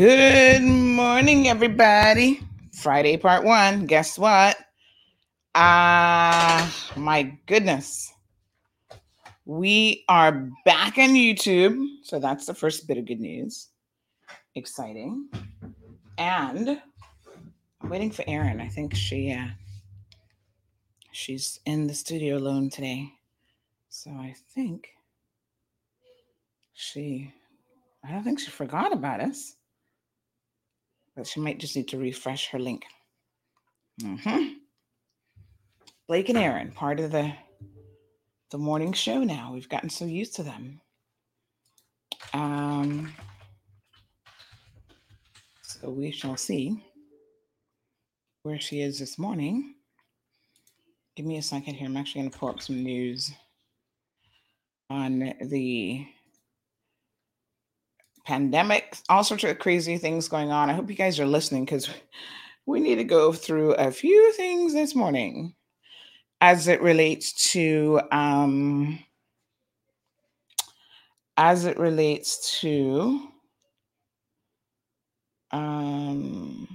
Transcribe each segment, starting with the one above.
Good morning, everybody. Friday, part one. Guess what? Ah, uh, my goodness. We are back on YouTube. So that's the first bit of good news. Exciting. And I'm waiting for Erin. I think she uh she's in the studio alone today. So I think she I don't think she forgot about us but she might just need to refresh her link. Mm-hmm. Blake and Aaron, part of the the morning show now. We've gotten so used to them. Um, so we shall see where she is this morning. Give me a second here. I'm actually going to pull up some news on the pandemic, all sorts of crazy things going on. I hope you guys are listening because we need to go through a few things this morning as it relates to um as it relates to um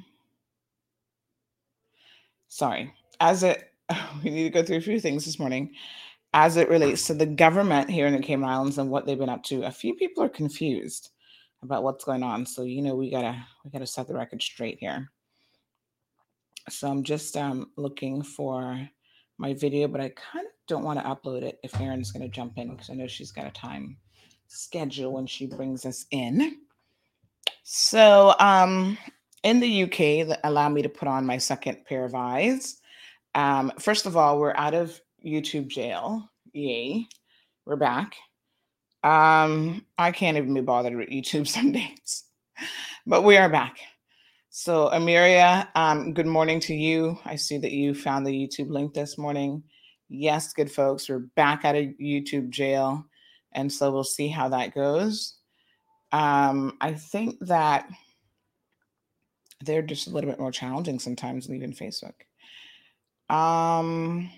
sorry as it we need to go through a few things this morning as it relates to the government here in the Cayman Islands and what they've been up to. A few people are confused about what's going on. So you know we gotta we gotta set the record straight here. So I'm just um, looking for my video, but I kind of don't want to upload it if Erin's to jump in because I know she's got a time schedule when she brings us in. So um, in the UK, that allow me to put on my second pair of eyes. Um, first of all, we're out of YouTube jail. Yay. We're back. Um, I can't even be bothered with YouTube some days, but we are back. So, Amiria, um, good morning to you. I see that you found the YouTube link this morning. Yes, good folks, we're back out of YouTube jail, and so we'll see how that goes. Um, I think that they're just a little bit more challenging sometimes than even Facebook. Um,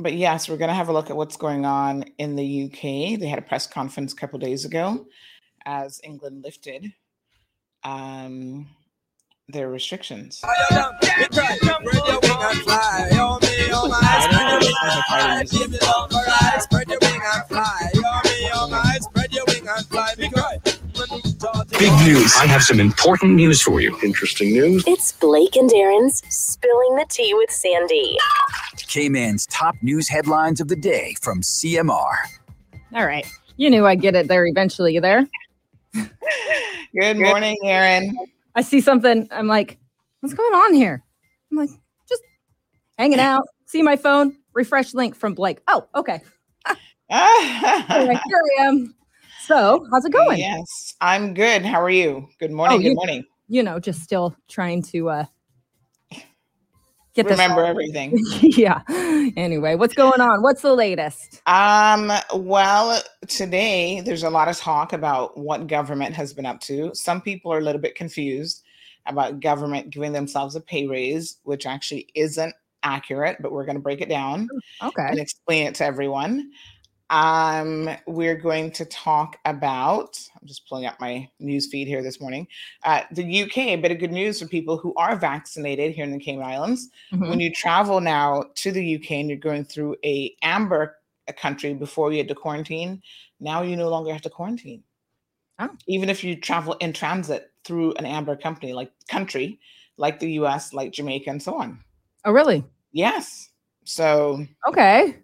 but yes, we're going to have a look at what's going on in the UK. They had a press conference a couple days ago as England lifted um, their restrictions. Big news. I have some important news for you. Interesting news. It's Blake and Aaron's Spilling the Tea with Sandy. Cayman's top news headlines of the day from CMR. All right. You knew I'd get it there eventually. You there? Good morning, Aaron. I see something. I'm like, what's going on here? I'm like, just hanging out. See my phone. Refresh link from Blake. Oh, okay. Anyway, here I am. So, how's it going? Yes, I'm good. How are you? Good morning. Oh, good you- morning. You know, just still trying to uh get Remember everything. yeah. Anyway, what's going on? What's the latest? Um, well, today there's a lot of talk about what government has been up to. Some people are a little bit confused about government giving themselves a pay raise, which actually isn't accurate, but we're going to break it down Okay. and explain it to everyone. Um, we're going to talk about, I'm just pulling up my news feed here this morning. Uh, the UK, a bit of good news for people who are vaccinated here in the Cayman Islands Mhm. when you travel now to the UK and you're going through a amber country before you had to quarantine, now you no longer have to quarantine. Oh. Even if you travel in transit through an amber company like country, like the US, like Jamaica, and so on. Oh, really? Yes. So Okay.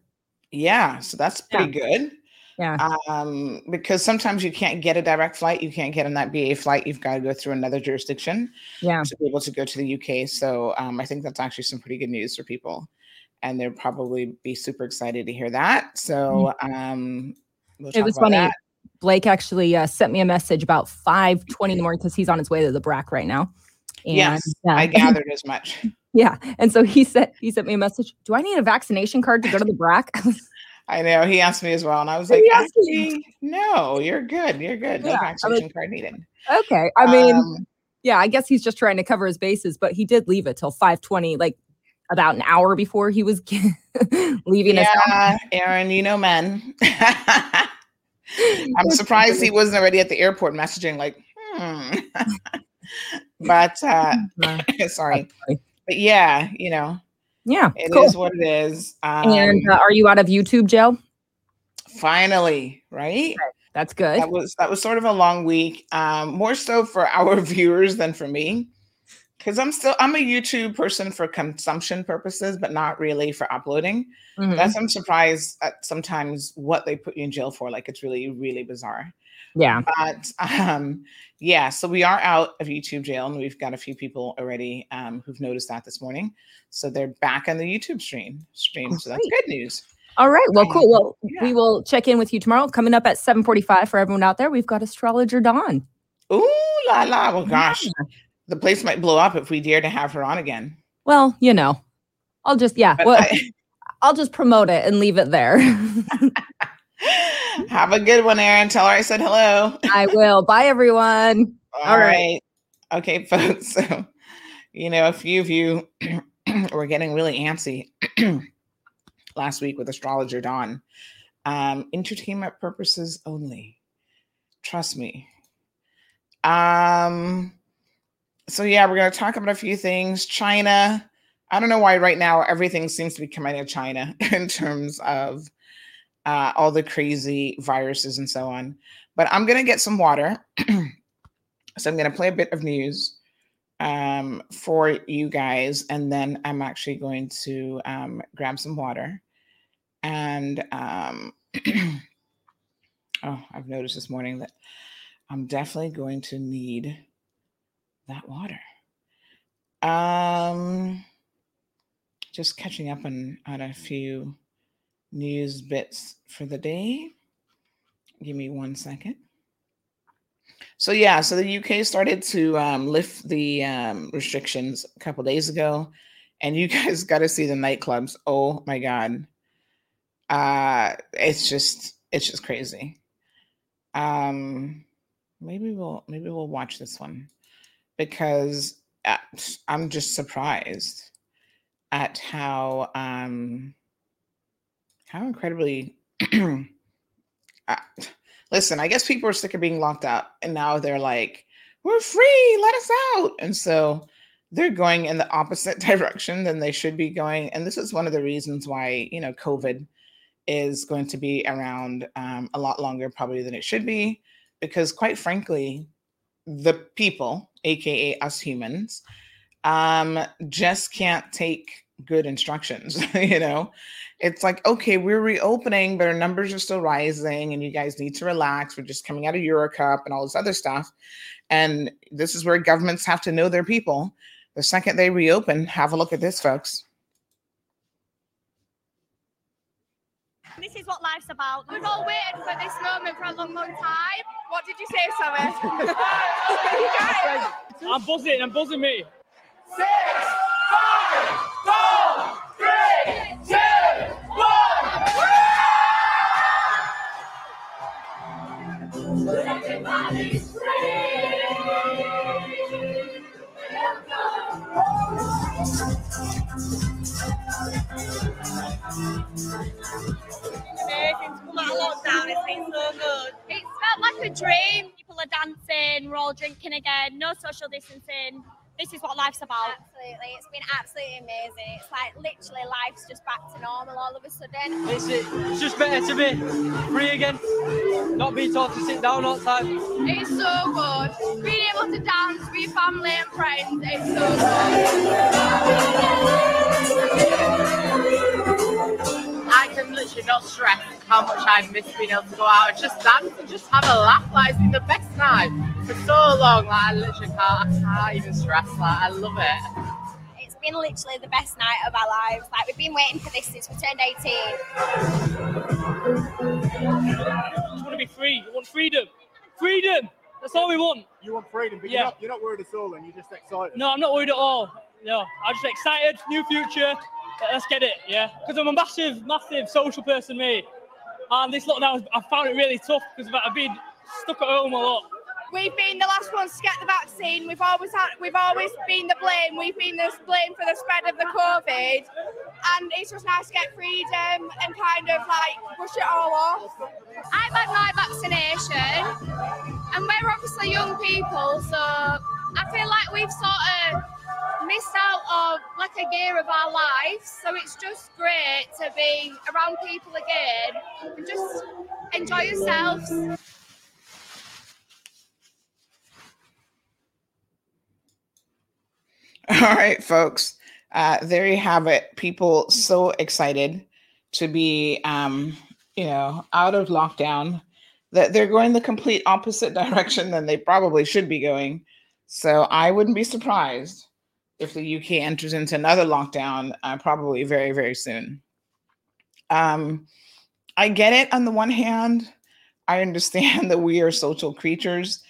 Yeah, so that's pretty good. Yeah. Um, because sometimes you can't get a direct flight, you can't get on that BA flight, you've got to go through another jurisdiction Yeah. to be able to go to the UK. So um, I think that's actually some pretty good news for people, and they'll probably be super excited to hear that. So um, we'll It was funny. that. Blake actually uh, sent me a message about 5:20 in the morning because he's on his way to the BRAC right now. And, Yes, uh, I gathered as much. yeah, and so he said he sent me a message. Do I need a vaccination card to go to the BRAC? I know he asked me as well, and I was like, asked you. actually, no, you're good, you're good. No Yeah, vaccination card needed. okay, I mean, Um, yeah, I guess he's just trying to cover his bases, but he did leave it till 5:20, like about an hour before he was leaving us. yeah, Aaron, you know men. I'm surprised he wasn't already at the airport messaging like, hmm. But uh sorry. But yeah, you know, Yeah, it is cool. what it is. Um, and uh, are you out of YouTube jail? finally, right? That's good. That was that was sort of a long week. Um, more so for our viewers than for me. Because I'm still I'm a YouTube person for consumption purposes, but not really for uploading. Mhm. That's I'm surprised at sometimes what they put you in jail for. Like it's really, really bizarre. Yeah. But um, yeah, so we are out of YouTube jail, and we've got a few people already um, who've noticed that this morning. So they're back on the YouTube stream. Stream. So that's good news. All right. Well, cool. Well, Yeah. we will check in with you tomorrow. Coming up at 7:45 for everyone out there. We've got astrologer Dawn. Ooh la la! Well, gosh, the place might blow up if we dare to have her on again. Well, you know, I'll just yeah. But Well, I- I'll just promote it and leave it there. have a good one, Aaron. Tell her I said hello. I will. Bye, everyone. All right. right. Okay, folks. So, you know, a few of you were getting really antsy last week with astrologer Dawn. Um, entertainment purposes only. Trust me. Um, so yeah, we're gonna talk about a few things. China. I don't know why right now everything seems to be coming out of China in terms of uh, all the crazy viruses and so on. But I'm gonna get some water. So I'm going to play a bit of news um, for you guys, and then I'm actually going to um, grab some water. And um, oh, I've noticed this morning that I'm definitely going to need that water. Um, just catching up on on a few news bits for the day. Give me one second. So yeah, so the UK started to um, lift the um, restrictions a couple days ago, and you guys got to see the nightclubs. Oh my god, uh, it's just it's just crazy. Um, maybe we'll maybe we'll watch this one because uh, I'm just surprised at how um how incredibly uh, listen i guess people are sick of being locked out and now they're like we're free let us out. And so they're going in the opposite direction than they should be going and this is one of the reasons why you know covid is going to be around um, a lot longer probably than it should be because quite frankly the people aka us humans um, just can't take good instructions you know it's like okay we're reopening but our numbers are still rising and you guys need to relax we're just coming out of eurocup and all this other stuff and this is where governments have to know their people the second they reopen have a look at this folks This is what life's about. We've all waited for this moment for a long, long time. What did you say, Sammy? I'm buzzing, I'm buzzing, me. Six, five, It's felt like a dream. People are dancing. We're all drinking again. No social distancing. This is what life's about. Absolutely, it's been absolutely amazing. It's like literally life's just back to normal all of a sudden. It's, it's just better to be free again, not being told to sit down all the time. It's so good. Being able to dance with family and friends. It's so I can literally not stress how much I've missed being able to go out and just dance and just have a laugh. Like it's been the best night for so long. Like I literally can't, I can't even stress. Like I love it. It's been literally the best night of our lives. Like we've been waiting for this since we turned 18. just want to be free. We want freedom. Freedom. That's all we want. You want freedom, but Yeah. you're, not, you're not worried at all, and you're just excited. No, I'm not worried at all. No, I'm just excited. New future. Let's get it. Yeah, because I'm a massive, massive social person, me. And this lockdown, I found it really tough because I've been stuck at home a lot. We've been the last ones to get the vaccine. We've always had, we've always been the blame. We've been the blame for the spread of the COVID, and it's just nice to get freedom and kind of like brush it all off. I've had my vaccination, and we're obviously young people, so I feel like we've sort of missed out of like a year of our lives. So it's just great to be around people again and just enjoy yourselves. All right, folks. Uh, there you have it. People so excited to be, um, you know, out of lockdown that they're going the complete opposite direction than they probably should be going. So I wouldn't be surprised if the UK enters into another lockdown, uh, probably very, very soon. Um, I get it on the one hand. I understand that we are social creatures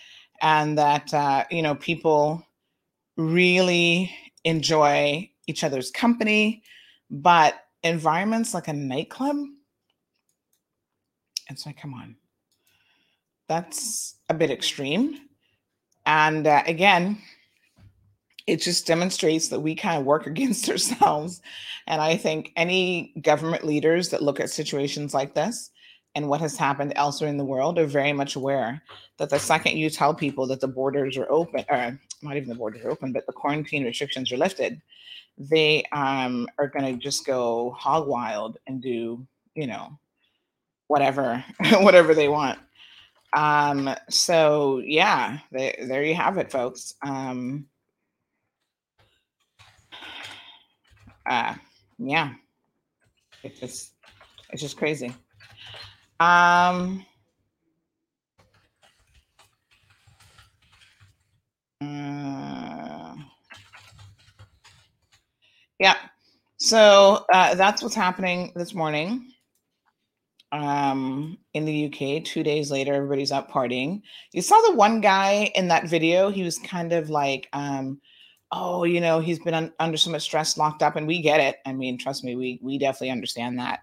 and that, uh, you know, people really enjoy each other's company, but environments like a nightclub, it's like, come on, that's a bit extreme. And uh, again, it just demonstrates that we kind of work against ourselves. And I think any government leaders that look at situations like this and what has happened elsewhere in the world are very much aware that the second you tell people that the borders are open, or not even the borders are open, but the quarantine restrictions are lifted, they um, are going to just go hog wild and do, you know, whatever, whatever they want. Um, so yeah, there you have it, folks. Um, uh, yeah, it's just, it's just crazy. Um, uh, yeah. So uh, that's what's happening this morning. Um, in the UK. Two days later, everybody's out partying. You saw the one guy in that video. He was kind of like, um, "Oh, you know, he's been un- under so much stress, locked up," and we get it. I mean, trust me, we we definitely understand that.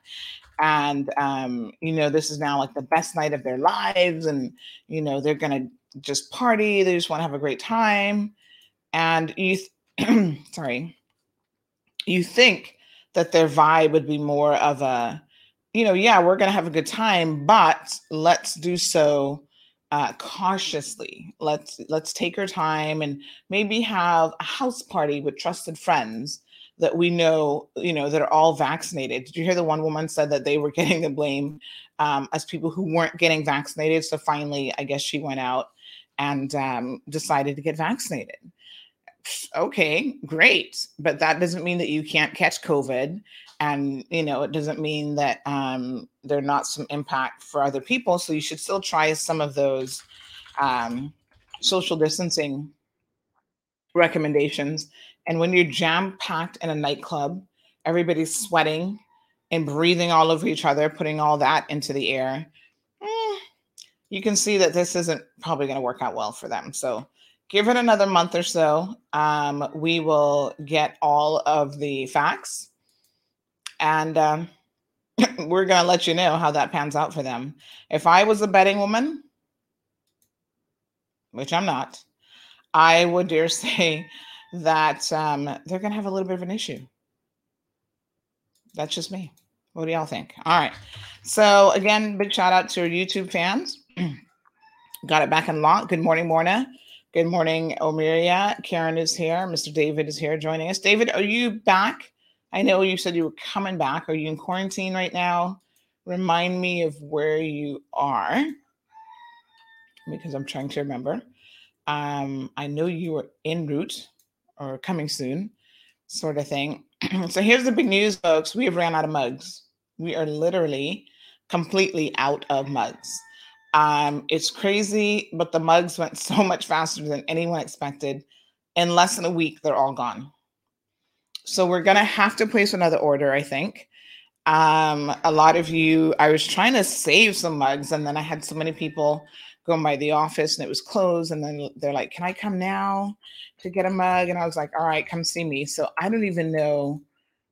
And um, you know, this is now like the best night of their lives, and you know, they're gonna just party. They just want to have a great time. And you, th- sorry, you think that their vibe would be more of a you know, yeah, we're going to have a good time, but let's do so uh, cautiously. Let's let's take our time and maybe have a house party with trusted friends that we know, you know, that are all vaccinated. Did you hear the one woman said that they were getting the blame um, as people who weren't getting vaccinated? So finally, I guess she went out and um, decided to get vaccinated. Okay, great, but that doesn't mean that you can't catch COVID and you know it doesn't mean that um, they're not some impact for other people so you should still try some of those um, social distancing recommendations. And when you're jam packed in a nightclub everybody's sweating and breathing all over each other putting all that into the air eh, you can see that this isn't probably going to work out well for them. So give it another month or so um, we will get all of the facts and um, we're going to let you know how that pans out for them. If I was a betting woman, which I'm not, I would dare say that um, they're going to have a little bit of an issue. That's just me. What do y'all think? All right. So, again, big shout out to our YouTube fans. Got it back in lock. Good morning, Morna. Good morning, Omiria. Karen is here. Mr. David is here joining us. David, are you back? I know you said you were coming back. Are you in quarantine right now? Remind me of where you are because I'm trying to remember. Um, I know you were en route or coming soon, sort of thing. so here's the big news, folks. We have ran out of mugs. We are literally completely out of mugs. Um, it's crazy, but the mugs went so much faster than anyone expected. In less than a week, they're all gone. So we're gonna have to place another order, I think. Um, a lot of you, I was trying to save some mugs, and then I had so many people going by the office and it was closed. And then they're like, Can I come now to get a mug? And I was like, All right, come see me. So I don't even know.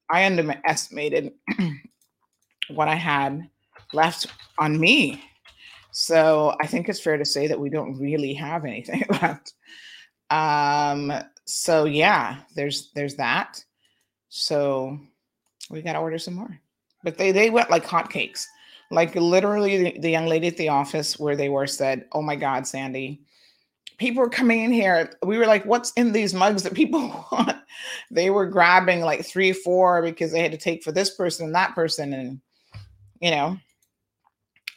I underestimated what I had left on me. So I think it's fair to say that we don't really have anything left. Um, so yeah, there's there's that. So we got to order some more. But they they went like hotcakes. Like literally, the, the young lady at the office where they were said, "Oh my God, Sandy." People were coming in here. We were like, "What's in these mugs that people want?" They were grabbing like three, four because they had to take for this person and that person, and you know,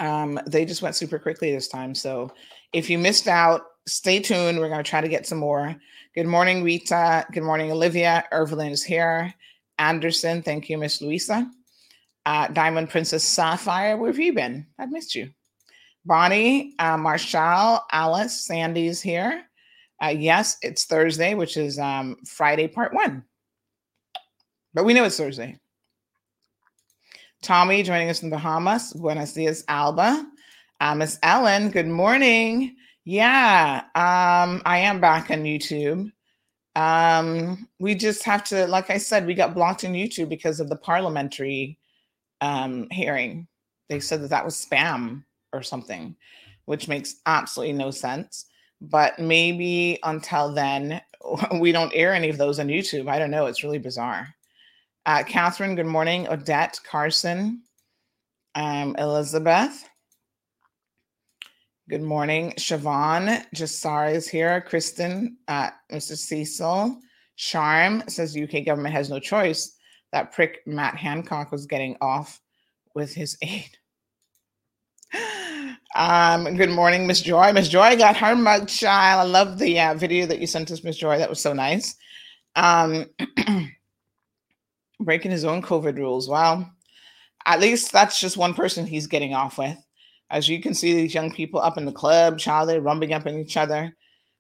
um, they just went super quickly this time. So if you missed out, stay tuned. We're going to try to get some more. Good morning, Rita. Good morning, Olivia. Evelyn is here. Anderson, thank you, Miss Louisa. Uh, Diamond Princess Sapphire, where have you been? I've missed you. Bonnie, uh, Marshall, Alice, Sandy's here. Uh, yes, it's Thursday, which is um, Friday, part one. But we know it's Thursday. Tommy joining us in Bahamas. Buenos dias, Alba. Uh, Miss Ellen, good morning. Yeah, um, I am back on YouTube. Um, we just have to, like I said, we got blocked on YouTube because of the parliamentary um, hearing. They said that that was spam or something, which makes absolutely no sense. But maybe until then, we don't air any of those on YouTube. I don't know. It's really bizarre. Uh, Catherine, good morning. Odette, Carson, um, Elizabeth. Good morning, Siobhan. Jassar is here. Kristen, uh, Mr. Cecil. Charm says the UK government has no choice. That prick Matt Hancock was getting off with his aide. Um, good morning, Miss Joy. Miss Joy got her mug child. I love the uh, video that you sent us, Miss Joy. That was so nice. Um, breaking his own COVID rules. Wow. At least that's just one person he's getting off with. As you can see, these young people up in the club, they're rumbling up in each other,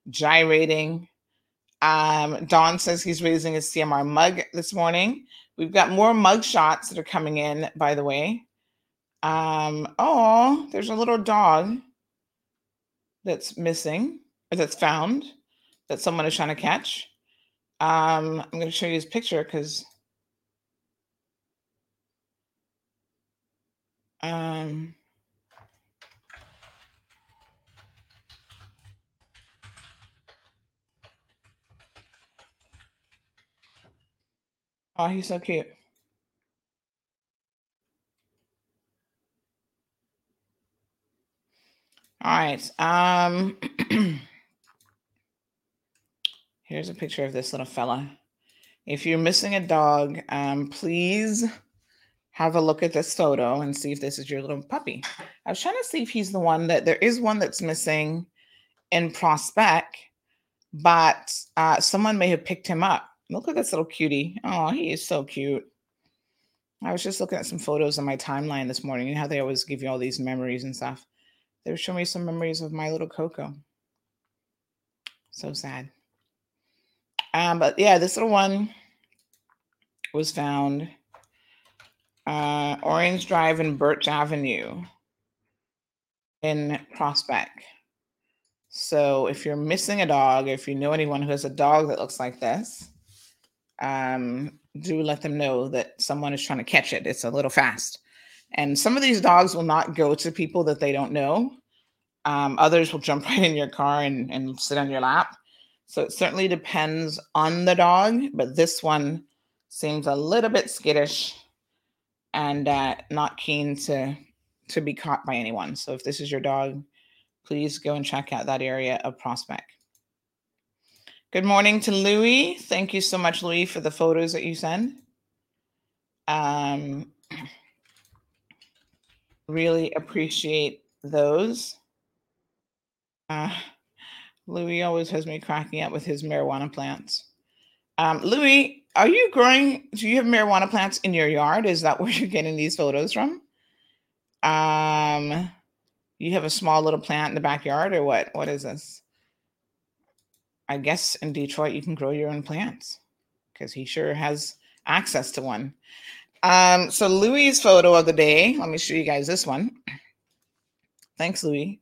gyrating. Um, Don says he's raising his CMR mug this morning. We've got more mug shots that are coming in, by the way. Um, oh, there's a little dog that's missing or that's found that someone is trying to catch. Um, I'm going to show you his picture because um, oh, he's so cute. All right. Um, here's a picture of this little fella. If you're missing a dog, um, please have a look at this photo and see if this is your little puppy. I was trying to see if he's the one that there is one that's missing in Prospect, but uh, someone may have picked him up. Look at this little cutie. Oh, he is so cute. I was just looking at some photos on my timeline this morning and how they always give you all these memories and stuff. They were showing me some memories of my little Coco. So sad. Um, but yeah, this little one was found uh, Orange Drive and Birch Avenue in Prospect. So if you're missing a dog, if you know anyone who has a dog that looks like this, um, do let them know that someone is trying to catch it. It's a little fast. And some of these dogs will not go to people that they don't know. Um, others will jump right in your car and, and sit on your lap. So it certainly depends on the dog, but this one seems a little bit skittish and uh, not keen to to be caught by anyone. So if this is your dog, please go and check out that area of Prospect. Good morning to Louie. Thank you so much, Louie, for the photos that you send. Um, really appreciate those. Uh, Louis always has me cracking up with his marijuana plants. Um, Louis, are you growing? Do you have marijuana plants in your yard? Is that where you're getting these photos from? Um, you have a small little plant in the backyard, or what? What is this? I guess in Detroit you can grow your own plants because he sure has access to one. Um, so Louis's photo of the day. Let me show you guys this one. Thanks, Louis,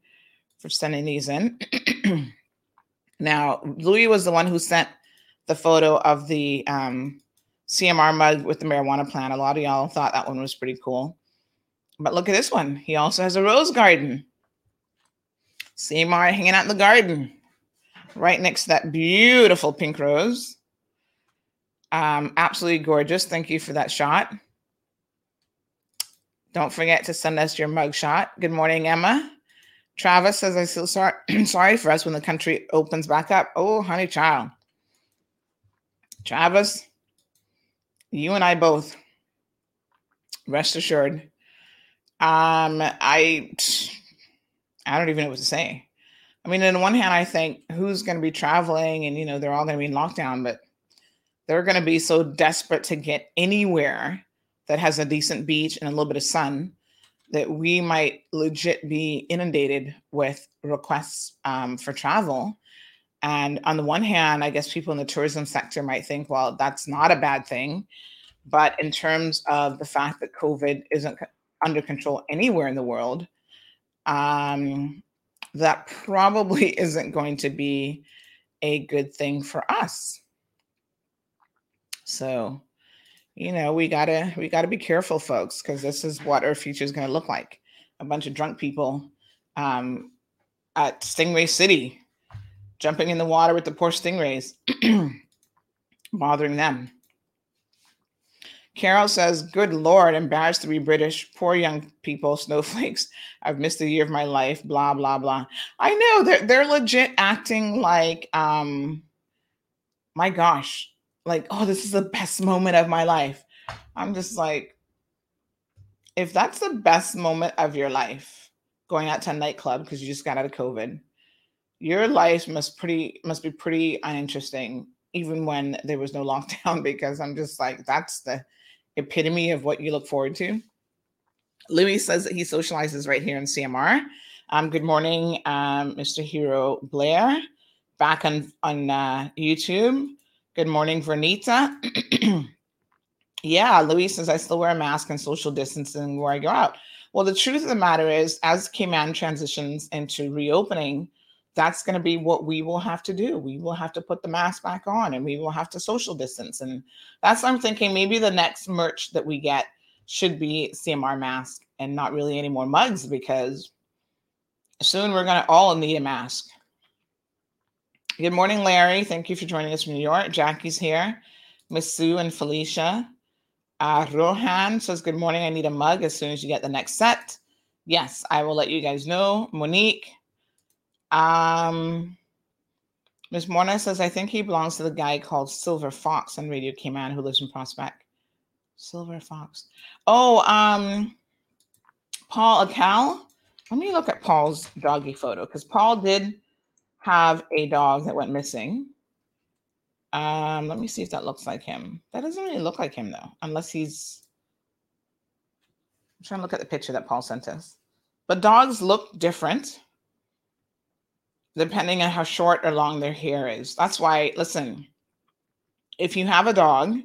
for sending these in. now, Louis was the one who sent the photo of the um, CMR mug with the marijuana plant. A lot of y'all thought that one was pretty cool. But look at this one. He also has a rose garden. CMR hanging out in the garden right next to that beautiful pink rose. Um, absolutely gorgeous. Thank you for that shot. Don't forget to send us your mug shot. Good morning, Emma. Travis says, I feel sorry, sorry for us when the country opens back up. Oh, honey child. Travis, you and I both. Rest assured. Um, I I don't even know what to say. I mean, on one hand, I think who's going to be traveling and you know they're all going to be in lockdown, but they're going to be so desperate to get anywhere that has a decent beach and a little bit of sun that we might legit be inundated with requests um, for travel and on the one hand, I guess people in the tourism sector might think, well, that's not a bad thing. But in terms of the fact that COVID isn't under control anywhere in the world, um, that probably isn't going to be a good thing for us. So, you know, we gotta we gotta be careful, folks, because this is what our future is going to look like: a bunch of drunk people um, at Stingray City jumping in the water with the poor stingrays, bothering them. Carol says, Good Lord, embarrassed to be British. Poor young people, snowflakes. I've missed a year of my life, blah, blah, blah. I know they're they're legit acting like um my gosh, like, oh, this is the best moment of my life. I'm just like, if that's the best moment of your life, going out to a nightclub because you just got out of COVID, your life must pretty must be pretty uninteresting even when there was no lockdown because i'm just like that's the epitome of what you look forward to. Louis says that he socializes right here in cmr um, good morning um, mr hero blair. Back on on uh, youtube. Good morning vernita. Yeah louis says i still wear a mask and social distancing where i go out. Well, the truth of the matter is, as Cayman transitions into reopening, that's going to be what we will have to do. We will have to put the mask back on and we will have to social distance. And that's I'm thinking. Maybe the next merch that we get should be CMR mask and not really any more mugs because soon we're going to all need a mask. Good morning, Larry. Thank you for joining us from New York. Jackie's here. Miss Sue and Felicia. Uh, Rohan says, Good morning. I need a mug as soon as you get the next set. Yes, I will let you guys know. Monique. Um, Miss Morna says, I think he belongs to the guy called Silver Fox on Radio Cayman who lives in Prospect. Silver Fox. Oh, um, Paul Acal. Let me look at Paul's doggy photo because Paul did have a dog that went missing. Um, let me see if that looks like him. That doesn't really look like him though, unless he's. I'm trying to look at the picture that Paul sent us. But dogs look different depending on how short or long their hair is. That's why, listen, if you have a dog,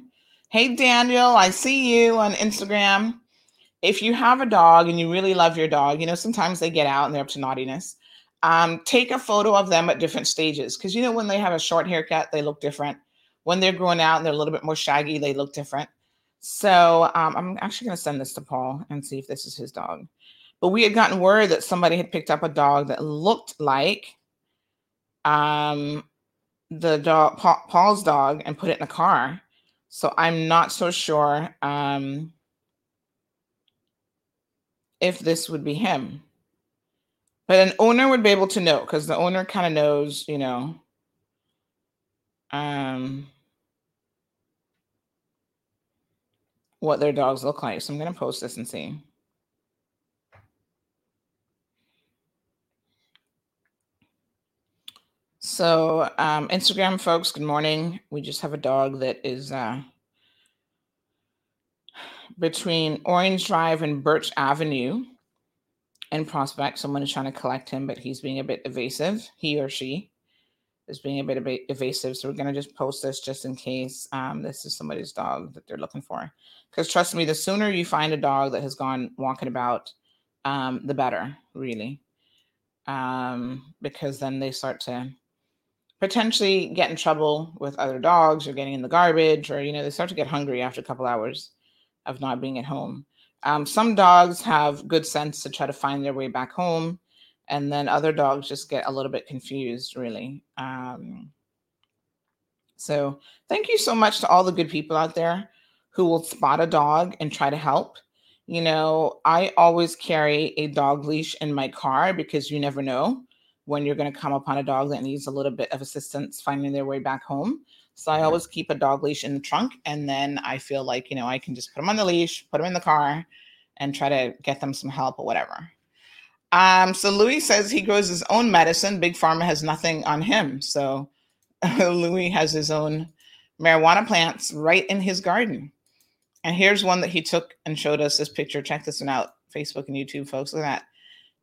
hey Daniel, I see you on Instagram. If you have a dog and you really love your dog, you know, sometimes they get out and they're up to naughtiness. Um, take a photo of them at different stages because you know when they have a short haircut, they look different. When they're growing out and they're a little bit more shaggy, they look different. So um, I'm actually going to send this to Paul and see if this is his dog. But we had gotten word that somebody had picked up a dog that looked like um, the dog, Paul's dog, and put it in a car. So I'm not so sure um, if this would be him. But an owner would be able to know because the owner kind of knows, you know, um, what their dogs look like. So I'm going to post this and see. So, um, Instagram folks, good morning. We just have a dog that is uh, between Orange Drive and Birch Avenue in Prospect. Someone is trying to collect him, but he's being a bit evasive. He or she is being a bit evasive. So we're going to just post this just in case um, this is somebody's dog that they're looking for. Because trust me, the sooner you find a dog that has gone walking about, um, the better, really. Um, because then they start to potentially get in trouble with other dogs or getting in the garbage, or, you know, they start to get hungry after a couple hours of not being at home. Um, some dogs have good sense to try to find their way back home, and then other dogs just get a little bit confused, really. Um, so, thank you so much to all the good people out there who will spot a dog and try to help. You know, I always carry a dog leash in my car because you never know when you're going to come upon a dog that needs a little bit of assistance finding their way back home. So I always keep a dog leash in the trunk, and then I feel like you know I can just put them on the leash, put them in the car, and try to get them some help or whatever. Um, so Louis says he grows his own medicine. Big Pharma has nothing on him, so Louis has his own marijuana plants right in his garden. And here's one that he took and showed us this picture. Check this one out, Facebook and YouTube, folks. Look at that.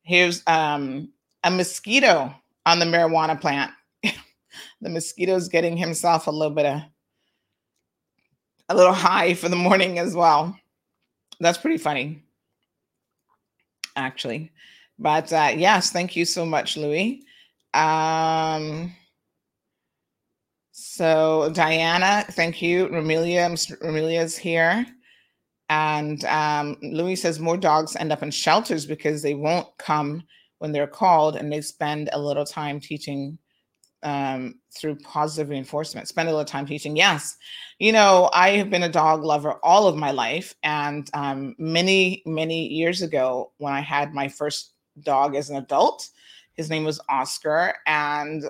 Here's um, a mosquito on the marijuana plant the mosquito's getting himself a little bit of a little high for the morning as well. That's pretty funny, actually. But uh, yes, thank you so much, Louis. Um, so Diana, thank you. Romelia, Romelia's here. And um, Louis says more dogs end up in shelters because they won't come when they're called and they spend a little time teaching um, through positive reinforcement, spend a little time teaching. Yes, you know, I have been a dog lover all of my life. And um, many, many years ago, when I had my first dog as an adult, his name was Oscar. And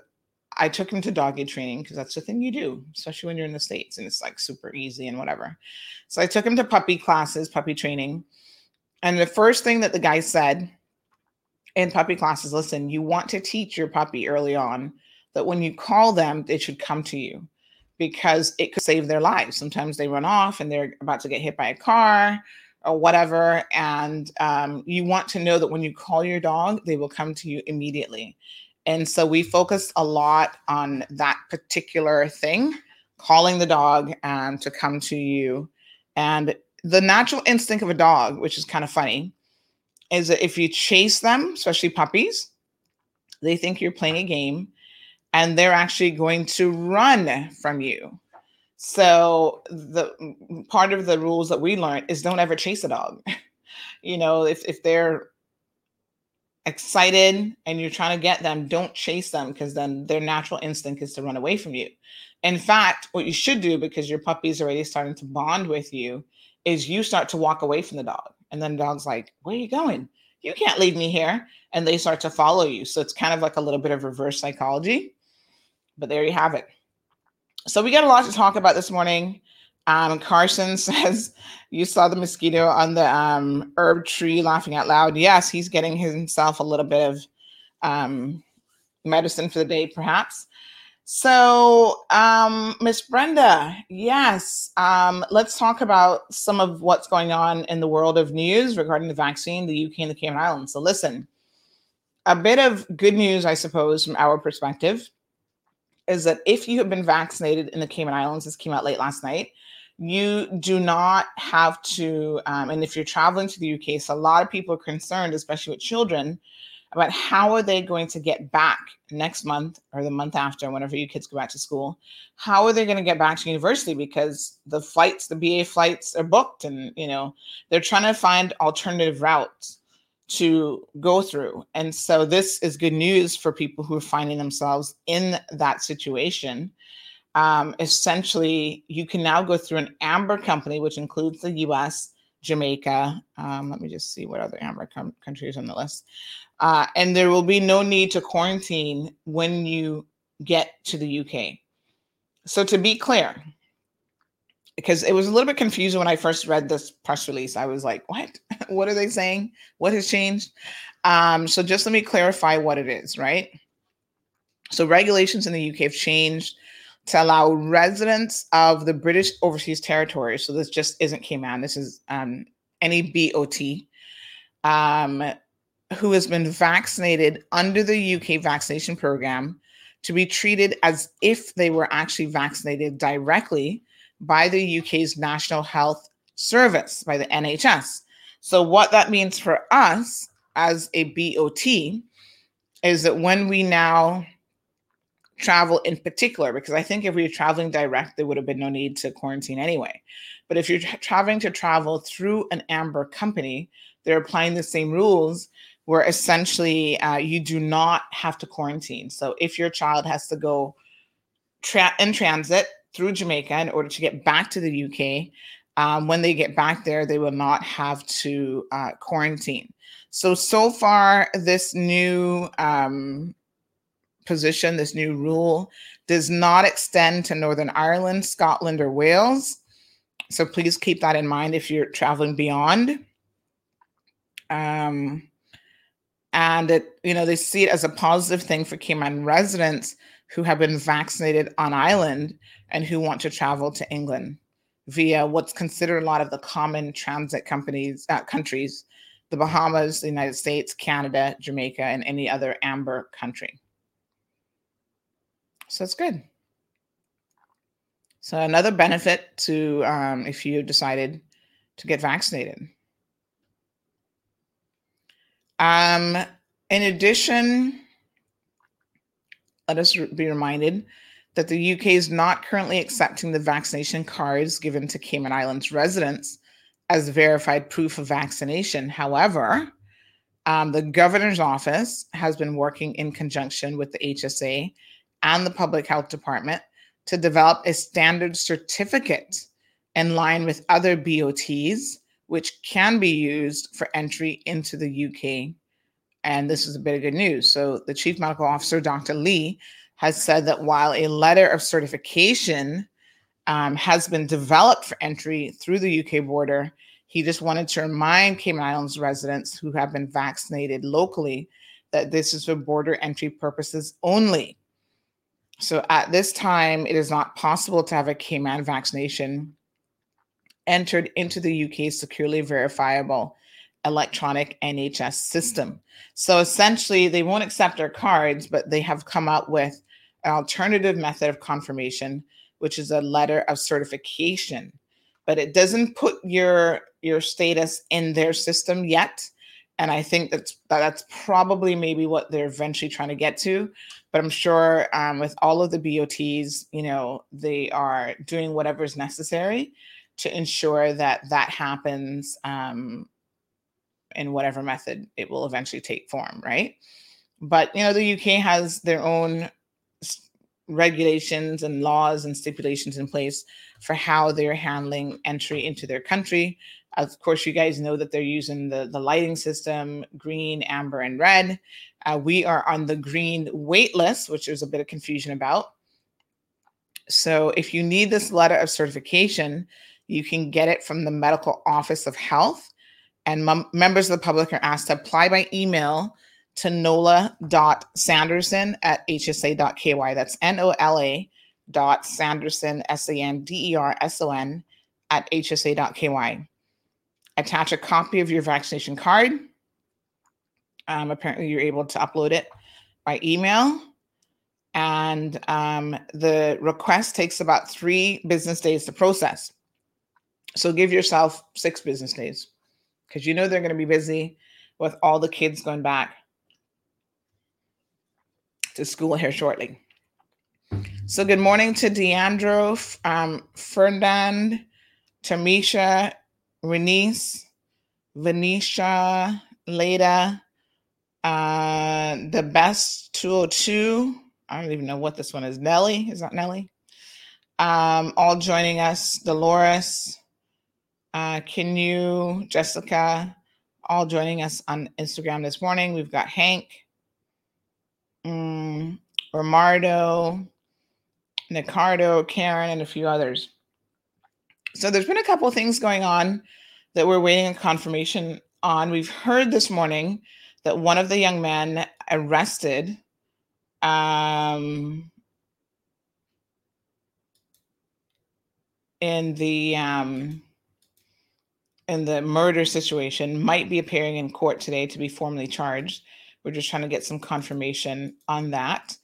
I took him to doggy training because that's the thing you do, especially when you're in the States and it's like super easy and whatever. So I took him to puppy classes, puppy training. And the first thing that the guy said in puppy classes listen, you want to teach your puppy early on that when you call them, it should come to you because it could save their lives. Sometimes they run off and they're about to get hit by a car or whatever. And um, you want to know that when you call your dog, they will come to you immediately. And so we focus a lot on that particular thing, calling the dog um, to come to you. And the natural instinct of a dog, which is kind of funny, is that if you chase them, especially puppies, they think you're playing a game and they're actually going to run from you. So the part of the rules that we learned is don't ever chase a dog. you know, if if they're excited and you're trying to get them, don't chase them because then their natural instinct is to run away from you. In fact, what you should do because your puppy's already starting to bond with you is you start to walk away from the dog. And then the dog's like, Where are you going? You can't leave me here. And they start to follow you. So it's kind of like a little bit of reverse psychology. But there you have it. So we got a lot to talk about this morning. Um, Carson says you saw the mosquito on the um, herb tree laughing out loud. Yes, he's getting himself a little bit of um, medicine for the day, perhaps. So, um, Miss Brenda, yes, um, let's talk about some of what's going on in the world of news regarding the vaccine, the UK and the Cayman Islands. So, listen, a bit of good news, I suppose, from our perspective, is that if you have been vaccinated in the Cayman Islands, this came out late last night, you do not have to, um, and if you're traveling to the UK, so a lot of people are concerned, especially with children, about how are they going to get back next month or the month after, whenever you kids go back to school. How are they going to get back to university because the flights, the BA flights, are booked, and you know they're trying to find alternative routes to go through. And so this is good news for people who are finding themselves in that situation um, essentially you can now go through an amber company which includes the us jamaica um, let me just see what other amber com- countries on the list. Uh, and there will be no need to quarantine when you get to the uk so to be clear because it was a little bit confusing when i first read this press release i was like what? What are they saying? What has changed? Um, so just let me clarify what it is right? So regulations in the uk have changed to allow residents of the British Overseas Territory, so this just isn't Cayman, this is um, any BOT, um, who has been vaccinated under the UK vaccination program to be treated as if they were actually vaccinated directly by the UK's National Health Service, by the NHS. So, what that means for us as a BOT is that when we now travel in particular, because I think if we were traveling direct, there would have been no need to quarantine anyway. But if you're tra- traveling to travel through an Amber company, they're applying the same rules where essentially uh, you do not have to quarantine. So if your child has to go tra- in transit through Jamaica in order to get back to the UK, um, when they get back there, they will not have to uh, quarantine. So, so far, this new um, position, this new rule, does not extend to Northern Ireland, Scotland, or Wales. So please keep that in mind if you're traveling beyond. Um, and it, you know, they see it as a positive thing for Cayman residents who have been vaccinated on island and who want to travel to England via what's considered a lot of the common transit companies uh, countries, the Bahamas, the United States, Canada, Jamaica, and any other amber country. So it's good. So another benefit to um, if you decided to get vaccinated. Um, in addition, let us be reminded that the UK is not currently accepting the vaccination cards given to Cayman Islands residents as verified proof of vaccination. However, um, the governor's office has been working in conjunction with the HSA and the public health department to develop a standard certificate in line with other BOTs, which can be used for entry into the UK. And this is a bit of good news. So, the Chief Medical Officer, Dr. Lee, has said that while a letter of certification um, has been developed for entry through the UK border, he just wanted to remind Cayman Islands residents who have been vaccinated locally that this is for border entry purposes only. So at this time, it is not possible to have a Cayman vaccination entered into the UK's securely verifiable electronic NHS system. So essentially, they won't accept our cards, but they have come up with an alternative method of confirmation, which is a letter of certification. But it doesn't put your your status in their system yet. And I think that's that's probably maybe what they're eventually trying to get to. But I'm sure um, with all of the BOTs, you know, they are doing whatever is necessary to ensure that that happens um, in whatever method it will eventually take form, right? But you know, the UK has their own regulations and laws and stipulations in place for how they're handling entry into their country. Of course, you guys know that they're using the, the lighting system green, amber, and red. Uh, we are on the green wait list, which there's a bit of confusion about. So, if you need this letter of certification, you can get it from the Medical Office of Health. And mem- members of the public are asked to apply by email to nola.sanderson at hsa.ky. That's N O L A dot Sanderson, S A N D E R S O N, at hsa.ky. Attach a copy of your vaccination card. Um, apparently, you're able to upload it by email. And um, the request takes about three business days to process. So give yourself six business days because you know they're going to be busy with all the kids going back to school here shortly. So, good morning to Deandro, um, Ferdinand, Tamisha, Renice, Venetia, Leda, uh, the best 202. I don't even know what this one is. Nelly, is that Nelly? Um, all joining us, Dolores, uh, can you, Jessica, all joining us on Instagram this morning. We've got Hank, um, Romardo, Nicardo, Karen, and a few others. So there's been a couple things going on that we're waiting a confirmation on. We've heard this morning that one of the young men arrested um, in the um, in the murder situation might be appearing in court today to be formally charged. We're just trying to get some confirmation on that.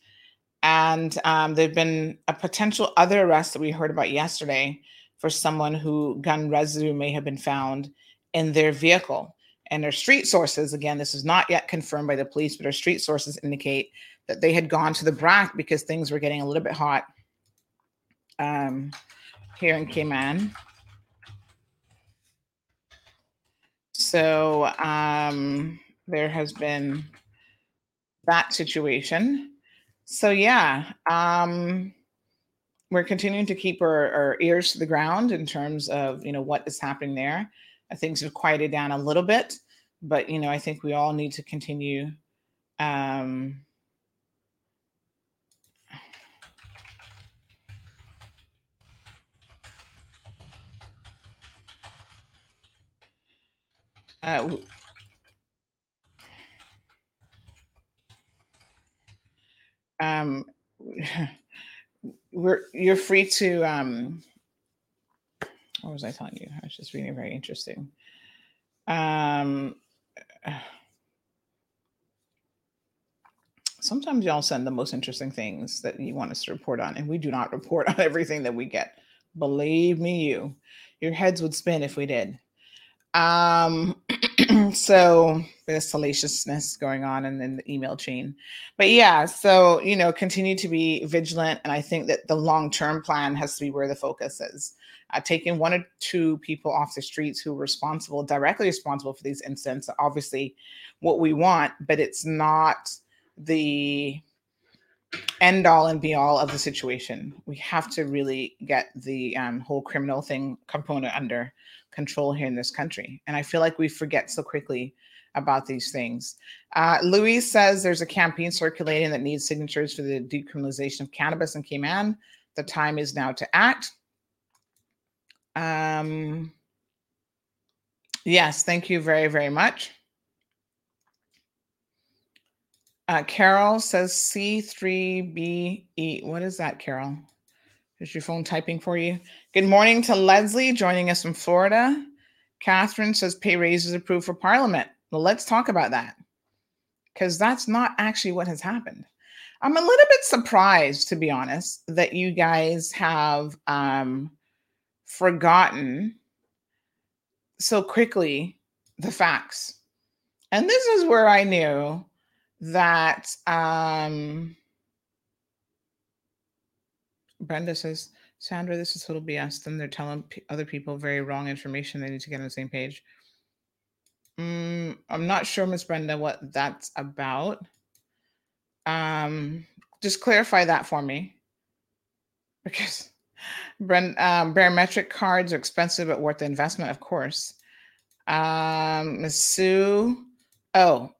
And um, there've been a potential other arrest that we heard about yesterday for someone who gun residue may have been found in their vehicle. And their street sources, again, this is not yet confirmed by the police, but our street sources indicate that they had gone to the BRAC because things were getting a little bit hot um, here in Cayman. So um, there has been that situation. So yeah, um, we're continuing to keep our, our, ears to the ground in terms of you know what is happening there. Things have quieted down a little bit, but you know I think we all need to continue. Um, uh, um, we're you're free to um what was I telling you? I was just reading very interesting. Um sometimes y'all send the most interesting things that you want us to report on, and we do not report on everything that we get. Believe me, you your heads would spin if we did. Um so there's salaciousness going on in, in the email chain. But yeah, so you know, continue to be vigilant. And I think that the long-term plan has to be where the focus is. Uh, taking one or two people off the streets who are responsible, directly responsible for these incidents, obviously what we want, but it's not the end all and be all of the situation. We have to really get the um, whole criminal thing component under control here in this country. And I feel like we forget so quickly about these things. Uh, Louise says there's a campaign circulating that needs signatures for the decriminalization of cannabis in Cayman. The time is now to act. Um, yes, thank you very, very much. Uh, Carol says C3BE. What is that, Carol? Is your phone typing for you? Good morning to Leslie joining us from Florida. Catherine says pay raises approved for Parliament. Let's talk about that because that's not actually what has happened. I'm a little bit surprised, to be honest, that you guys have um, forgotten so quickly the facts. And this is where I knew that um Brenda says, Sandra, this is total BS. Then they're telling p- other people very wrong information. They need to get on the same page. Mm, I'm not sure, Miss Brenda, what that's about. Um, just clarify that for me, because Brent, um, barometric cards are expensive but worth the investment, of course. Um, Miss Sue, oh,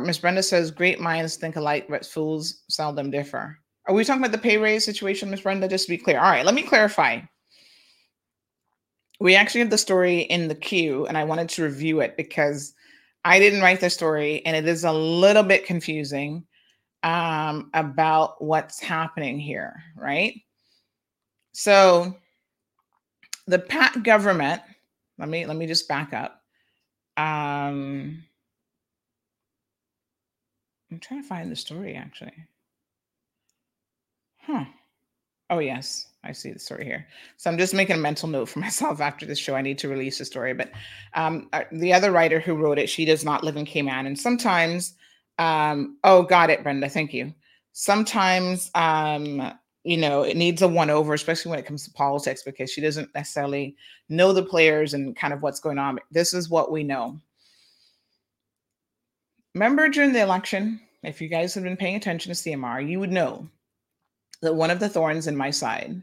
Miss Brenda says, "Great minds think alike, but fools seldom differ." Are we talking about the pay raise situation, Miss Brenda? Just to be clear. All right, let me clarify. We actually have the story in the queue, and I wanted to review it because I didn't write the story, and it is a little bit confusing um, about what's happening here, right? So, the PACT government. Let me let me just back up. Um, I'm trying to find the story actually. Huh. Oh, yes, I see the story here. So I'm just making a mental note for myself after this show. I need to release the story. But um, uh, the other writer who wrote it, she does not live in Cayman. And sometimes, um, oh, got it, Brenda. Thank you. Sometimes, um, you know, it needs a one over, especially when it comes to politics, because she doesn't necessarily know the players and kind of what's going on. This is what we know. Remember during the election, if you guys have been paying attention to CMR, you would know that one of the thorns in my side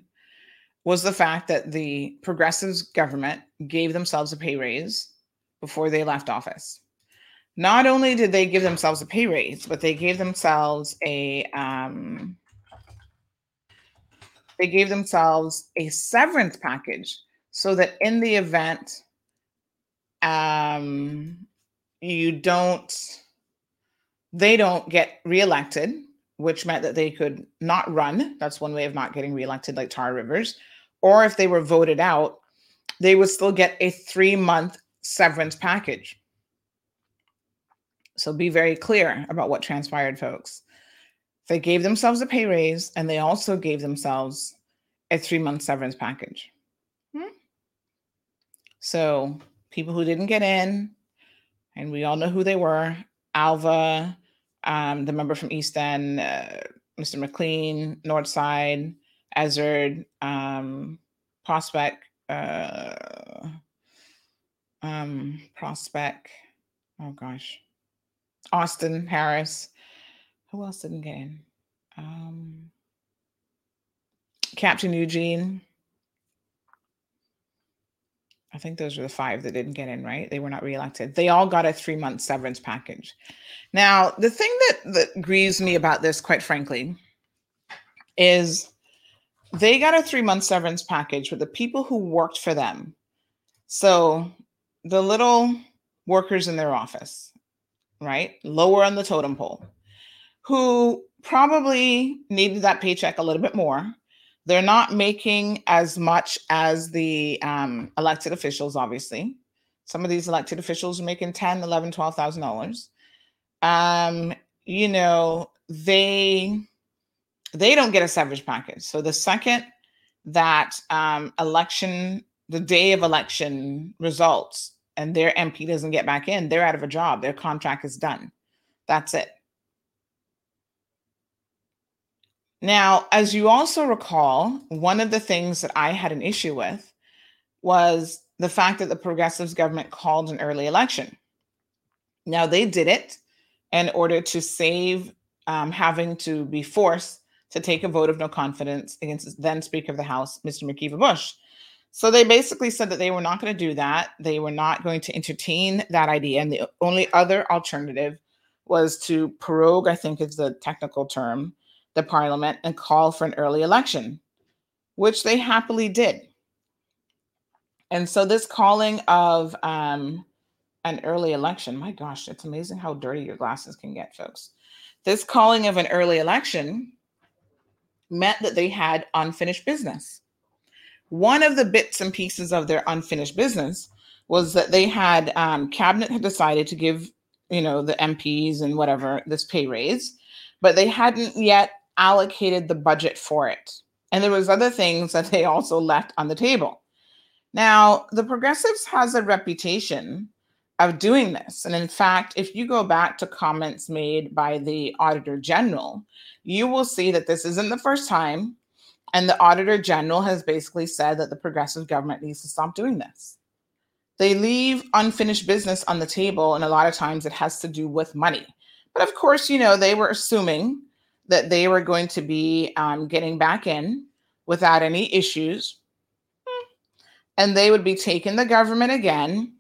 was the fact that the progressives government gave themselves a pay raise before they left office. Not only did they give themselves a pay raise, but they gave themselves a um, they gave themselves a severance package so that in the event um, you don't they don't get reelected which meant that they could not run. That's one way of not getting reelected, like Tara Rivers. Or if they were voted out, they would still get a three month severance package. So be very clear about what transpired, folks. They gave themselves a pay raise and they also gave themselves a three month severance package. Hmm? So people who didn't get in, and we all know who they were Alva, um, the member from East End, uh, Mr. McLean, Northside, Ezzard, um, Prospect, uh, um, Prospect, oh gosh, Austin Harris. Who else didn't get in? Um, Captain Eugene. I think those were the five that didn't get in, right? They were not reelected. They all got a three month severance package. Now, the thing that, that grieves me about this, quite frankly, is they got a three month severance package with the people who worked for them. So the little workers in their office, right? Lower on the totem pole, who probably needed that paycheck a little bit more they're not making as much as the um, elected officials, obviously. Some of these elected officials are making 10, 11, 12,000 dollars. Um, you know, they they don't get a severance package. So the second that um, election, the day of election results, and their MP doesn't get back in, they're out of a job. Their contract is done. That's it. Now, as you also recall, one of the things that I had an issue with was the fact that the progressives government called an early election. Now, they did it in order to save um, having to be forced to take a vote of no confidence against then Speaker of the House, Mr. McKeeva Bush. So they basically said that they were not going to do that. They were not going to entertain that idea. And the only other alternative was to prorogue, I think is the technical term, the parliament and call for an early election, which they happily did. And so, this calling of um, an early election, my gosh, it's amazing how dirty your glasses can get, folks. This calling of an early election meant that they had unfinished business. One of the bits and pieces of their unfinished business was that they had um, cabinet had decided to give you know the MPs and whatever this pay raise, but they hadn't yet allocated the budget for it. And there was other things that they also left on the table. Now, the progressives has a reputation of doing this. And in fact, if you go back to comments made by the Auditor General, you will see that this isn't the first time. And the Auditor General has basically said that the progressive government needs to stop doing this. They leave unfinished business on the table, and a lot of times it has to do with money. But of course, you know, they were assuming that they were going to be um, getting back in without any issues. And they would be taking the government again,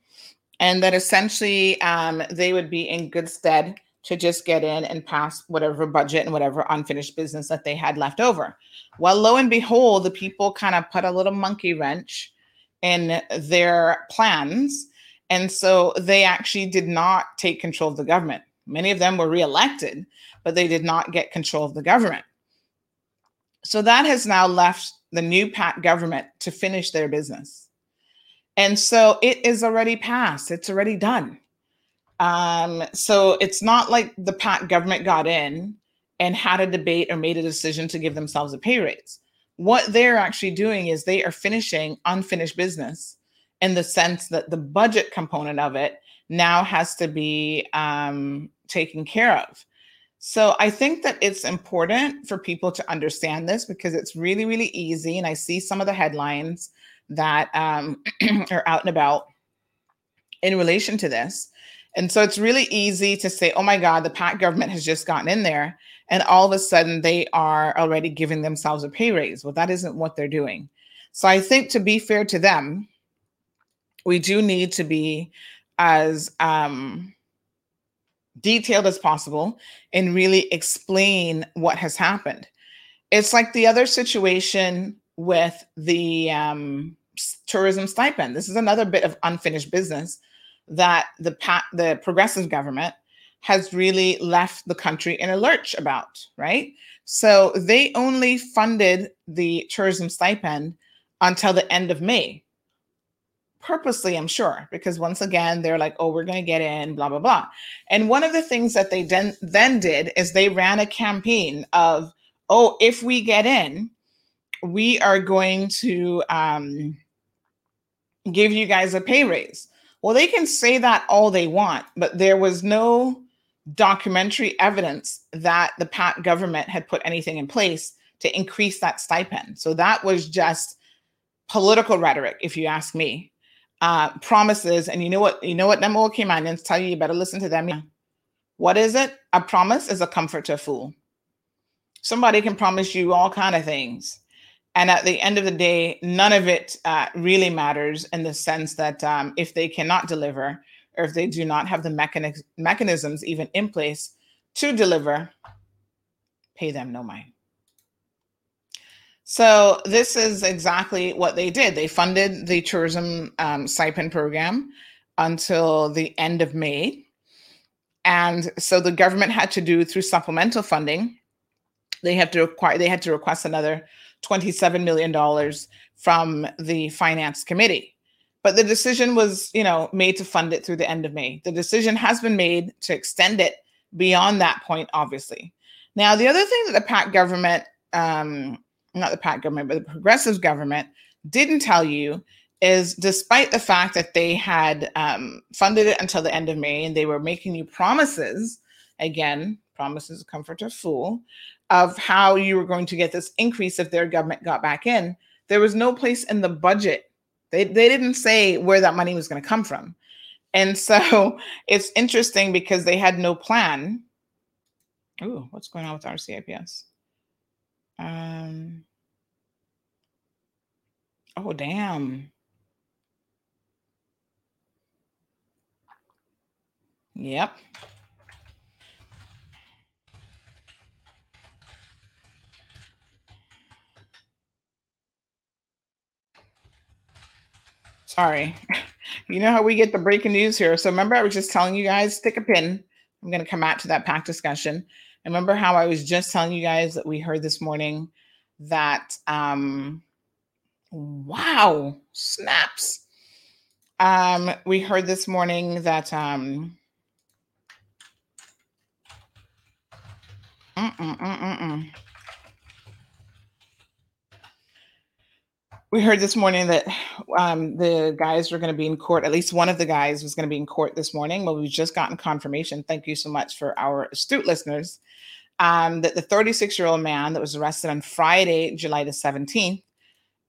and that essentially um, they would be in good stead to just get in and pass whatever budget and whatever unfinished business that they had left over. Well, lo and behold, the people kind of put a little monkey wrench in their plans. And so they actually did not take control of the government. Many of them were reelected, but they did not get control of the government. So that has now left the new PACT government to finish their business. And so it is already passed, it's already done. Um, so it's not like the PACT government got in and had a debate or made a decision to give themselves a pay raise. What they're actually doing is they are finishing unfinished business in the sense that the budget component of it now has to be um, taken care of. So I think that it's important for people to understand this because it's really, really easy. And I see some of the headlines that um, are out and about in relation to this. And so it's really easy to say, oh my God, the PACT government has just gotten in there. And all of a sudden they are already giving themselves a pay raise. Well, that isn't what they're doing. So I think to be fair to them, we do need to be as um, detailed as possible and really explain what has happened. It's like the other situation with the um, tourism stipend. This is another bit of unfinished business that the the progressive government has really left the country in a lurch about, right? So they only funded the tourism stipend until the end of May purposely, I'm sure, because once again, they're like, oh, we're going to get in, blah, blah, blah. And one of the things that they then, then did is they ran a campaign of, oh, if we get in, we are going to um, give you guys a pay raise. Well, they can say that all they want, but there was no documentary evidence that the PACT government had put anything in place to increase that stipend. So that was just political rhetoric, if you ask me uh, promises. And you know what? You know what them Caymanians tell you? You better listen to them. What is it? A promise is a comfort to a fool. Somebody can promise you all kind of things. And at the end of the day, none of it uh, really matters in the sense that um, if they cannot deliver or if they do not have the mechanic- mechanisms even in place to deliver, pay them no mind. So this is exactly what they did. They funded the tourism um, stipend program until the end of May. And so the government had to do through supplemental funding, they have to require they had to request another $27 million from the finance committee. But the decision was, you know, made to fund it through the end of May. The decision has been made to extend it beyond that point, obviously. Now, the other thing that the PACT government um, not the PACT government, but the progressive government didn't tell you is despite the fact that they had um, funded it until the end of May and they were making you promises, again, promises comfort to fool, of how you were going to get this increase if their government got back in, there was no place in the budget. They, they didn't say where that money was going to come from. And so it's interesting because they had no plan. Oh, what's going on with RCIPS? Um, oh, damn. Yep. Sorry. You know how we get the breaking news here. So remember, I was just telling you guys, stick a pin. I'm going to come out to that PACT discussion. Remember how I was just telling you guys that we heard this morning that um wow, snaps. Um we heard this morning that um mm-mm, mm-mm, we heard this morning that um, the guys were going to be in court. At least one of the guys was going to be in court this morning. Well, we've just gotten confirmation. Thank you so much for our astute listeners. Um, that the 36 year old man that was arrested on Friday, July the 17th,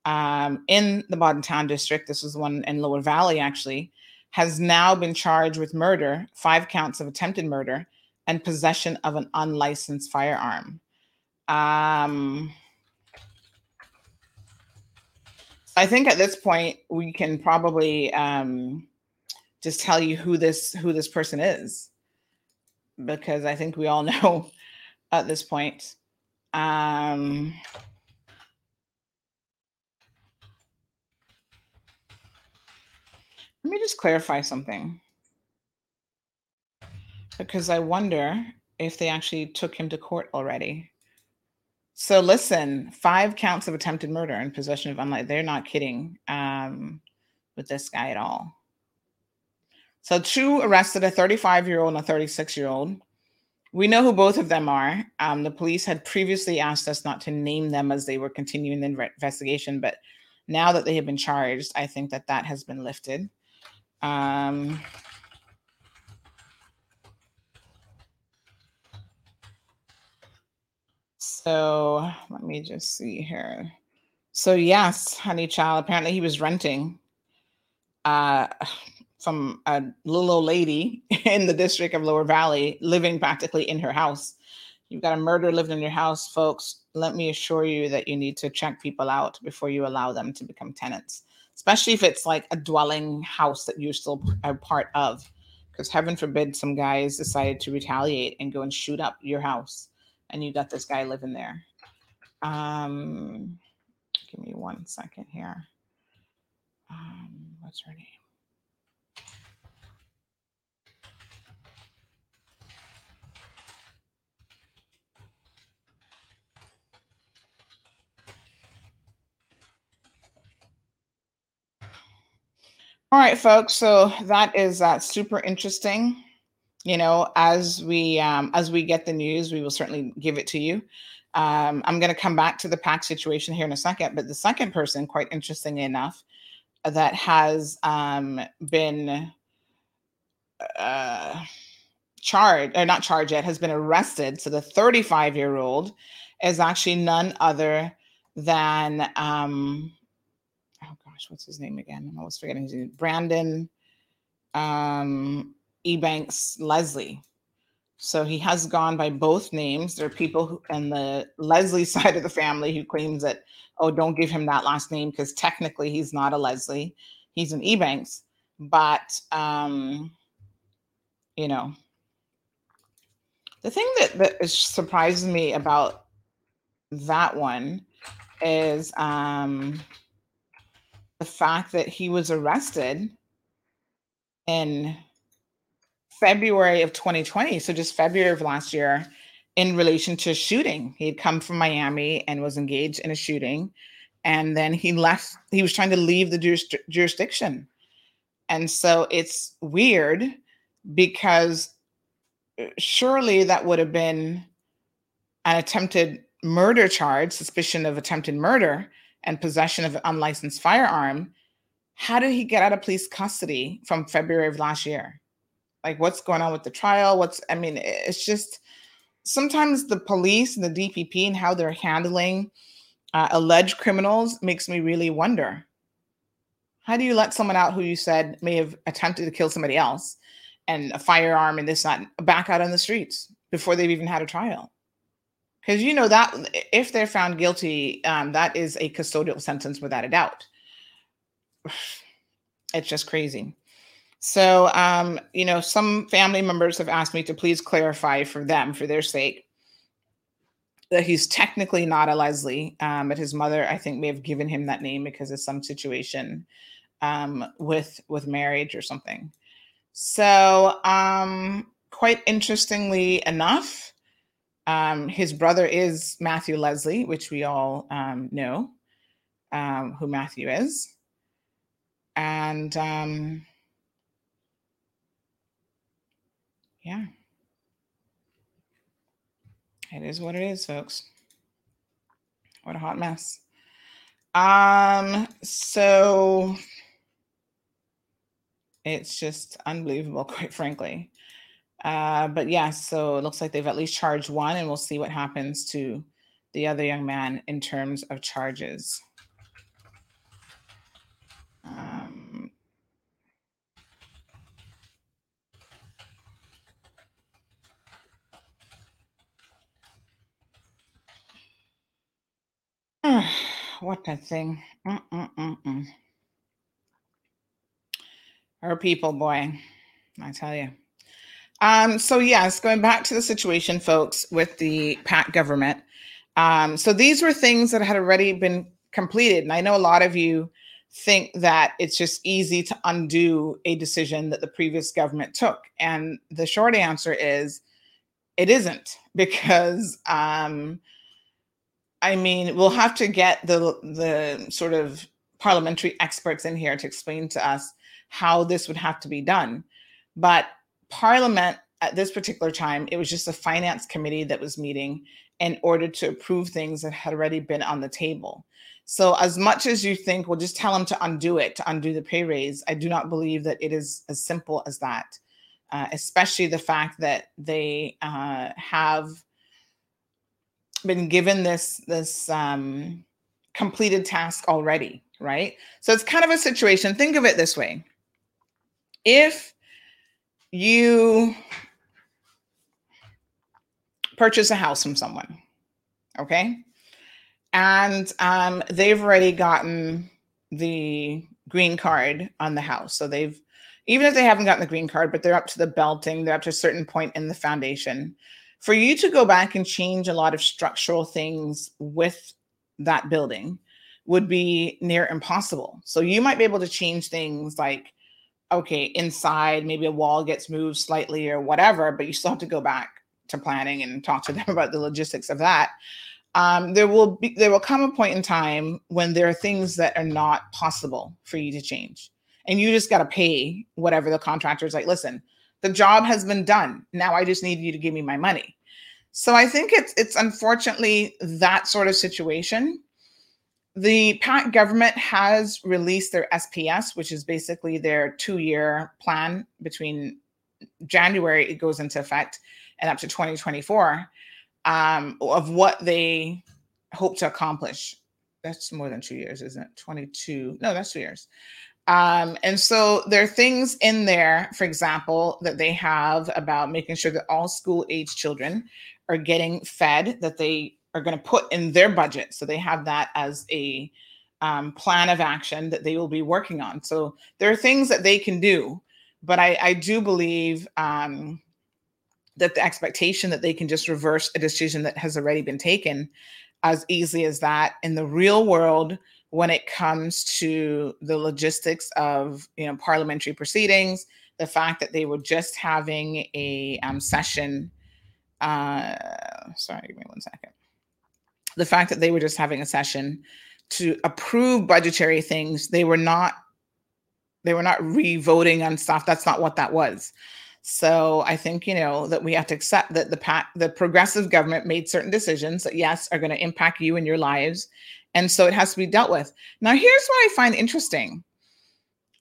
um, in the Bodden Town District, this was one in Lower Valley actually, has now been charged with murder, five counts of attempted murder, and possession of an unlicensed firearm. Um, I think at this point we can probably um, just tell you who this who this person is, because I think we all know at this point. Um, let me just clarify something, because I wonder if they actually took him to court already. So listen, five counts of attempted murder and possession of unlike they're not kidding um, with this guy at all. So two arrested a 35 year old and a 36 year old. We know who both of them are. Um, the police had previously asked us not to name them as they were continuing the investigation, but now that they have been charged, I think that that has been lifted. Um, So let me just see here. So yes, honey child. Apparently he was renting uh from a little old lady in the district of Lower Valley, living practically in her house. You've got a murder living in your house, folks. Let me assure you that you need to check people out before you allow them to become tenants, especially if it's like a dwelling house that you're still a part of. Because heaven forbid some guys decided to retaliate and go and shoot up your house and you got this guy living there. Um, give me one second here. Um, what's her name? All right, folks. So that is uh, super interesting you know as we um, as we get the news we will certainly give it to you. Um, i'm going to come back to the PACT situation here in a second but the second person quite interesting enough that has um, been uh, charged or not charged yet has been arrested so the 35 year old is actually none other than um, oh gosh what's his name again? I'm always forgetting his name. Brandon um Ebanks Leslie. So he has gone by both names. There are people who, on the Leslie side of the family who claims that, oh, don't give him that last name because technically he's not a Leslie, he's an Ebanks. But um, you know, the thing that that is surprises me about that one is um, the fact that he was arrested in February of 2020, so just February of last year, in relation to shooting. He had come from Miami and was engaged in a shooting. And then he left, he was trying to leave the juris- jurisdiction. And so it's weird because uh, surely that would have been an attempted murder charge, suspicion of attempted murder, and possession of an unlicensed firearm. How did he get out of police custody from February of last year? Like what's going on with the trial? What's i mean it's just sometimes the police and the dpp and how they're handling uh, alleged criminals makes me really wonder. How do you let someone out who you said may have attempted to kill somebody else and a firearm and this not back out on the streets before they've even had a trial? Because you know that if they're found guilty um, that is a custodial sentence without a doubt. It's just crazy so, um, you know, some family members have asked me to please clarify for them, for their sake, that he's technically not a Leslie, um, but his mother, I think, may have given him that name because of some situation um, with with marriage or something. So, um, quite interestingly enough, um, his brother is Matthew Leslie, which we all um, know who Matthew is, and um, yeah. It is what it is, folks. What a hot mess. Um, so it's just unbelievable, quite frankly. Uh, but yeah, so it looks like they've at least charged one, and we'll see what happens to the other young man in terms of charges. Um, what a thing. Mm-mm-mm-mm. Our people, boy, I tell you. Um, so yes, going back to the situation, folks, with the PACT government. Um, so these were things that had already been completed, and I know a lot of you think that it's just easy to undo a decision that the previous government took, and the short answer is, it isn't because um, I mean, we'll have to get the the sort of parliamentary experts in here to explain to us how this would have to be done. But Parliament at this particular time, it was just a finance committee that was meeting in order to approve things that had already been on the table. So, as much as you think, well, just tell them to undo it, to undo the pay raise, I do not believe that it is as simple as that, uh, especially the fact that they uh, have been given this this um, completed task already, right? So it's kind of a situation. Think of it this way: if you purchase a house from someone, okay, and um, they've already gotten the green card on the house, so they've even if they haven't gotten the green card, but they're up to the belting, they're up to a certain point in the foundation for you to go back and change a lot of structural things with that building would be near impossible. So you might be able to change things like, okay, inside, maybe a wall gets moved slightly or whatever, but you still have to go back to planning and talk to them about the logistics of that. Um, there will be there will come a point in time when there are things that are not possible for you to change, and you just got to pay whatever the contractor is like. Listen, the job has been done. Now I just need you to give me my money. So I think it's it's unfortunately that sort of situation. The PACT government has released their SPS, which is basically their two-year plan between January it goes into effect and up to 2024 um, of what they hope to accomplish. That's more than two years, isn't it? 22. No, that's two years. Um, and so there are things in there, for example, that they have about making sure that all school age children are getting fed, that they are going to put in their budget. So they have that as a um, plan of action that they will be working on. So there are things that they can do, but I, I do believe um, that the expectation that they can just reverse a decision that has already been taken as easily as that in the real world when it comes to the logistics of you know parliamentary proceedings the fact that they were just having a um, session uh, sorry give me one second. The fact that they were just having a session to approve budgetary things they were not they were not re-voting on stuff. That's not what that was so i think you know that we have to accept that the PACT, the progressive government made certain decisions that yes are going to impact you and your lives and so it has to be dealt with. Now, here's what I find interesting.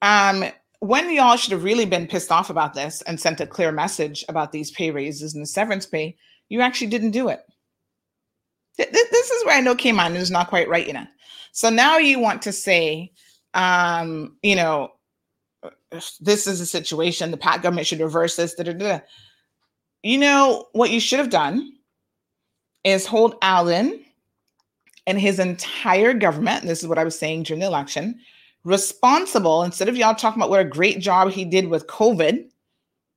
Um, when y'all should have really been pissed off about this and sent a clear message about these pay raises and the severance pay, you actually didn't do it. This is where I know came Cayman is not quite right, you know. So now you want to say, um, you know, this is a situation, the PACT government should reverse this. Da, da, da. You know, what you should have done is hold Alden and his entire government, this is what I was saying during the election, responsible, instead of y'all talking about what a great job he did with COVID,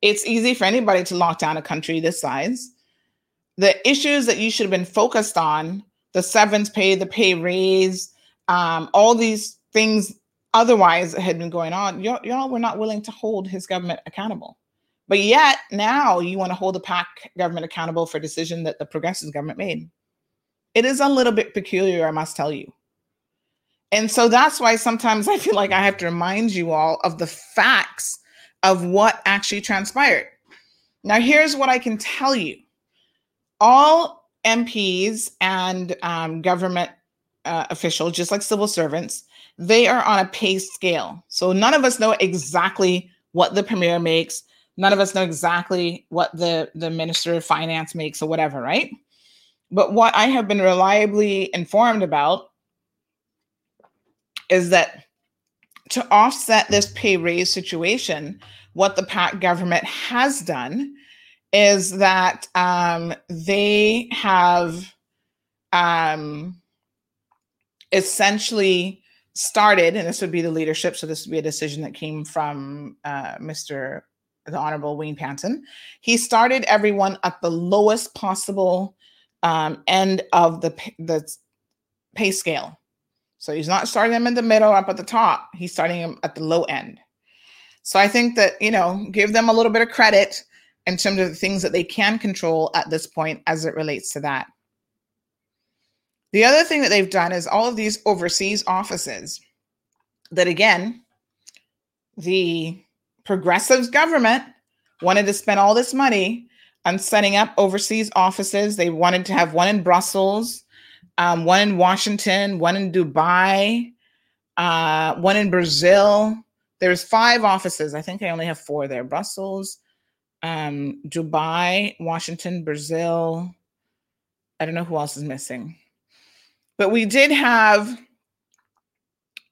it's easy for anybody to lock down a country this size. The issues that you should have been focused on, the severance pay, the pay raise, um, all these things otherwise had been going on, y'all, y'all were not willing to hold his government accountable. But yet now you want to hold the PACT government accountable for a decision that the progressive government made. It is a little bit peculiar, I must tell you. And so that's why sometimes I feel like I have to remind you all of the facts of what actually transpired. Now, here's what I can tell you all MPs and um, government uh, official, just like civil servants, they are on a pay scale. So none of us know exactly what the premier makes. None of us know exactly what the, the minister of finance makes or whatever, right? But what I have been reliably informed about is that to offset this pay raise situation, what the PACT government has done is that um, they have um, essentially started, and this would be the leadership, so this would be a decision that came from uh, Mr. the Honorable Wayne Panton. He started everyone at the lowest possible um, end of the the pay scale. So he's not starting them in the middle, up at the top. He's starting them at the low end. So I think that you know, give them a little bit of credit in terms of the things that they can control at this point as it relates to that. The other thing that they've done is all of these overseas offices that, again, the progressives government wanted to spend all this money on setting up overseas offices. They wanted to have one in Brussels, um, one in Washington, one in Dubai, uh, one in Brazil. There's five offices. I think I only have four there Brussels, um, Dubai, Washington, Brazil. I don't know who else is missing. But we did have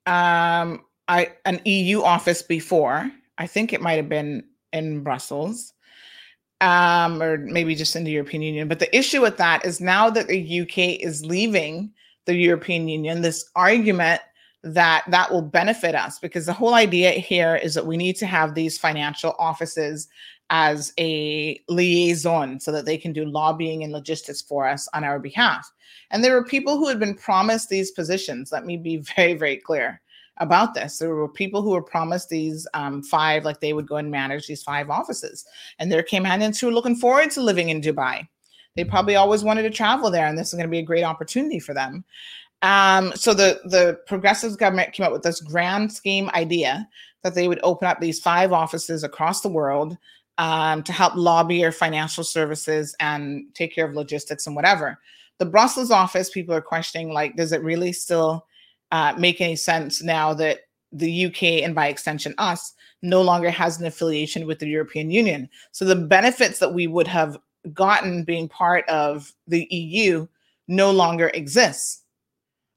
um, I, an EU office before. I think it might have been in Brussels, um, or maybe just in the European Union. But the issue with that is now that the UK is leaving the European Union, this argument that that will benefit us because the whole idea here is that we need to have these financial offices as a liaison so that they can do lobbying and logistics for us on our behalf. And there were people who had been promised these positions. Let me be very, very clear about this. There were people who were promised these um, five, like they would go and manage these five offices. And there came Canadians who were looking forward to living in Dubai. They probably always wanted to travel there, and this is going to be a great opportunity for them. Um, so the the progressive government came up with this grand scheme idea that they would open up these five offices across the world um, to help lobby your financial services and take care of logistics and whatever the Brussels office, people are questioning like, does it really still uh, make any sense now that the UK and by extension us no longer has an affiliation with the European Union? So the benefits that we would have gotten being part of the EU no longer exists.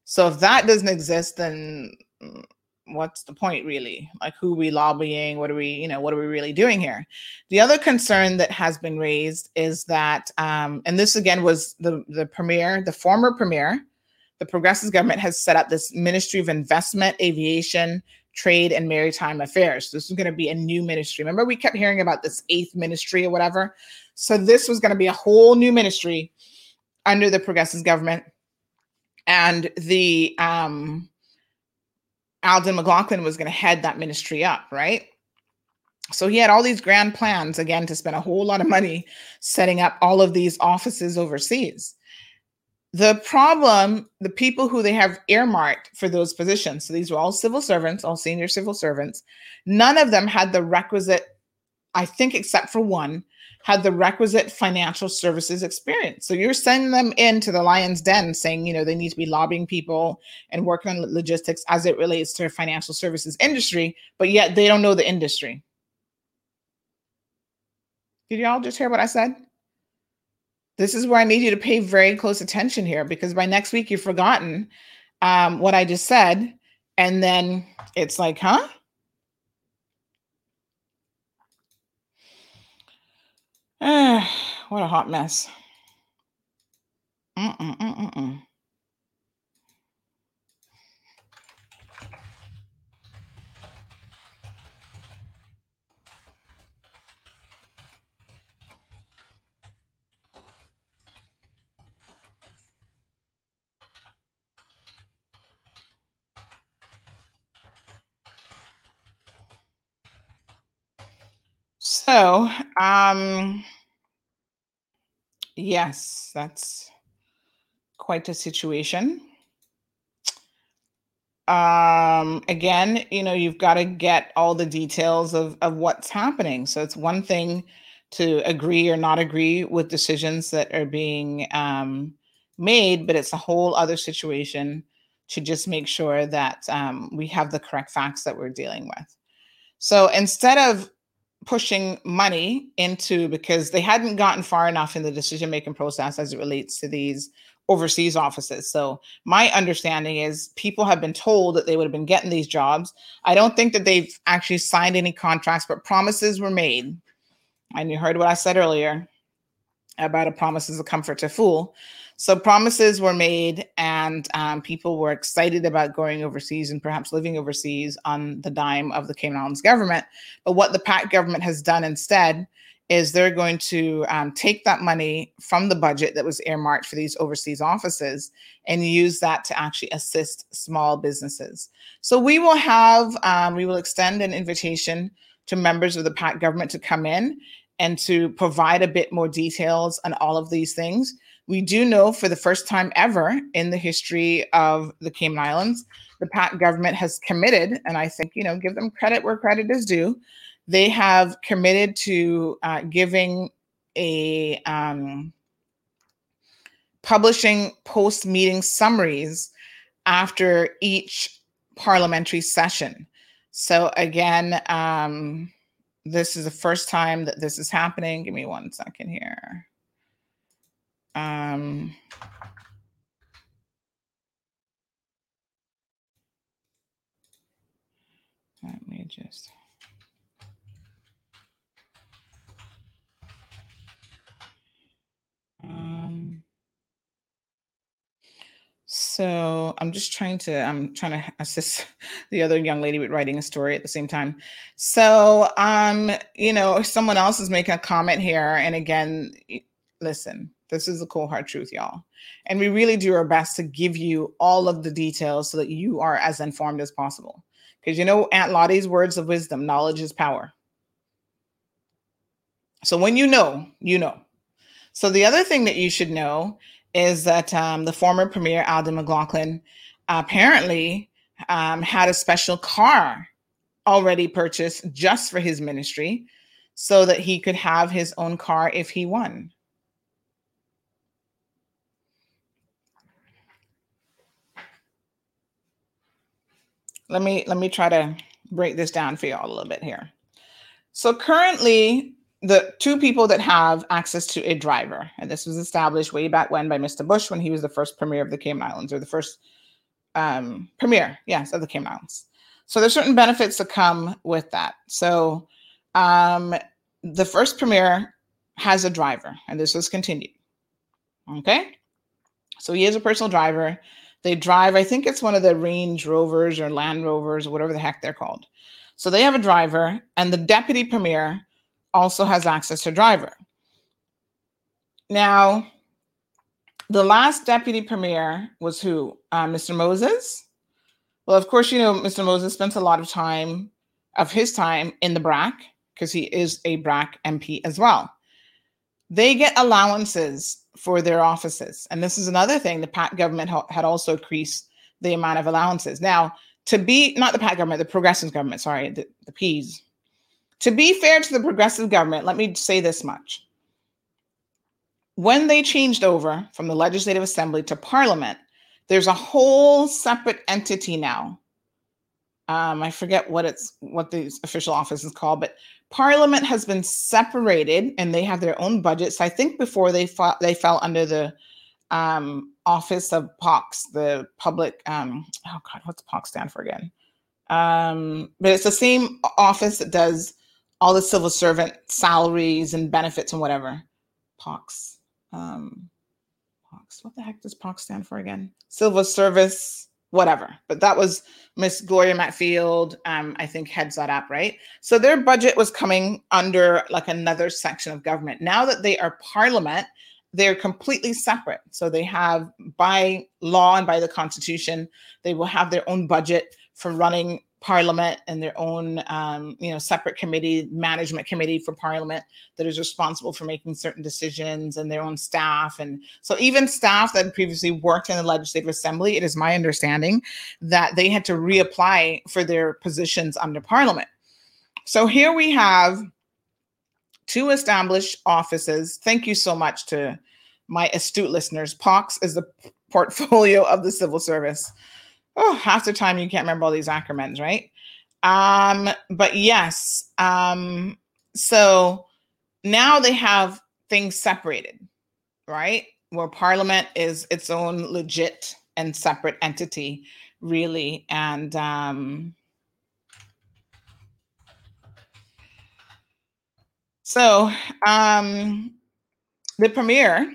So if that doesn't exist, then mm, what's the point really? Like who we lobbying? What are we you know what are we really doing here? The other concern that has been raised is that um, and this again was the the premier the former premier the progressive government has set up this ministry of investment aviation trade and maritime affairs. This is going to be a new ministry. Remember we kept hearing about this eighth ministry or whatever? So this was going to be a whole new ministry under the progressive government. And the um Alden McLaughlin was going to head that ministry up, right? So he had all these grand plans again to spend a whole lot of money setting up all of these offices overseas. The problem, the people who they have earmarked for those positions, so these were all civil servants, all senior civil servants, none of them had the requisite, I think, except for one, had the requisite financial services experience. So you're sending them into the lion's den saying, you know, they need to be lobbying people and working on logistics as it relates to financial services industry, but yet they don't know the industry. Did y'all just hear what I said? This is where I need you to pay very close attention here because by next week you've forgotten um, what I just said. And then it's like, huh? what a hot mess. Mm-mm-mm-mm. Mm. So, um, yes, that's quite a situation. Um, again, you know, you've got to get all the details of, of what's happening. So it's one thing to agree or not agree with decisions that are being um, made, but it's a whole other situation to just make sure that um, we have the correct facts that we're dealing with. So instead of pushing money into because they hadn't gotten far enough in the decision making process as it relates to these overseas offices. So my understanding is people have been told that they would have been getting these jobs. I don't think that they've actually signed any contracts, but promises were made. And you heard what I said earlier about a promise is a comfort to fool. So promises were made, and um, people were excited about going overseas and perhaps living overseas on the dime of the Cayman Islands government. But what the PACT government has done instead is they're going to um, take that money from the budget that was earmarked for these overseas offices and use that to actually assist small businesses. So we will have, um, we will extend an invitation to members of the PACT government to come in and to provide a bit more details on all of these things. We do know for the first time ever in the history of the Cayman Islands, the PACT government has committed, and I think, you know, give them credit where credit is due. They have committed to uh, giving a um, publishing post meeting summaries after each parliamentary session. So, again, um, this is the first time that this is happening. Give me one second here. Um, let me just. Um, so I'm just trying to I'm trying to assist the other young lady with writing a story at the same time. So um, you know, someone else is making a comment here, and again, listen, this is the cold hard truth, y'all. And we really do our best to give you all of the details so that you are as informed as possible. Because you know, Aunt Lottie's words of wisdom knowledge is power. So when you know, you know. So the other thing that you should know is that um, the former premier, Alden McLaughlin, apparently um, had a special car already purchased just for his ministry so that he could have his own car if he won. Let me let me try to break this down for y'all a little bit here. So currently, the two people that have access to a driver, and this was established way back when by Mr. Bush when he was the first premier of the Cayman Islands, or the first um, premier, yes, of the Cayman Islands. So there's certain benefits that come with that. So um, the first premier has a driver, and this was continued. Okay, so he is a personal driver. They drive, I think it's one of the Range Rovers or Land Rovers or whatever the heck they're called. So they have a driver, and the deputy premier also has access to driver. Now, the last deputy premier was who? Uh, Mr. Moses. Well, of course, you know, Mr. Moses spent a lot of time of his time in the BRAC because he is a BRAC MP as well. They get allowances for their offices. And this is another thing the PACT government ha- had also increased the amount of allowances. Now, to be not the PACT government, the progressive government, sorry, the, the P's. To be fair to the progressive government, let me say this much. When they changed over from the Legislative Assembly to Parliament, there's a whole separate entity now. Um, I forget what it's what the official office is called, but Parliament has been separated and they have their own budgets. I think before they fought, they fell under the um, office of POX, the public. Um, oh God, what's POX stand for again? Um, but it's the same office that does all the civil servant salaries and benefits and whatever. POX. Um, POX. What the heck does POX stand for again? Civil Service, whatever. But that was Miss Gloria McField, um, I think, heads that up, right? So their budget was coming under like another section of government. Now that they are parliament, they're completely separate. So they have, by law and by the constitution, they will have their own budget for running parliament and their own um, you know separate committee management committee for parliament that is responsible for making certain decisions and their own staff. And so even staff that previously worked in the legislative assembly it is my understanding that they had to reapply for their positions under parliament. So here we have two established offices. Thank you so much to my astute listeners. Pox is the portfolio of the civil service oh, half the time you can't remember all these acronyms, right? Um, but yes, um, so now they have things separated, right? Where Parliament is its own legit and separate entity, really, and um, so um, the premier,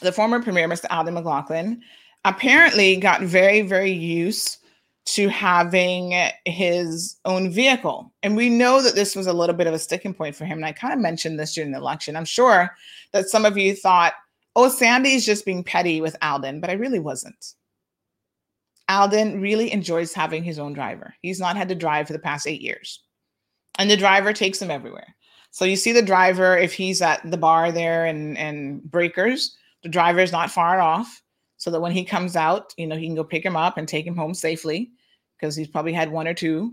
the former premier, Mr. Alden McLaughlin, apparently got very, very used to having his own vehicle. And we know that this was a little bit of a sticking point for him. And I kind of mentioned this during the election. I'm sure that some of you thought, oh, Sandy's just being petty with Alden, but I really wasn't. Alden really enjoys having his own driver. He's not had to drive for the past eight years. And the driver takes him everywhere. So you see the driver, if he's at the bar there and, and breakers, the driver is not far off so that when he comes out, you know, he can go pick him up and take him home safely because he's probably had one or two.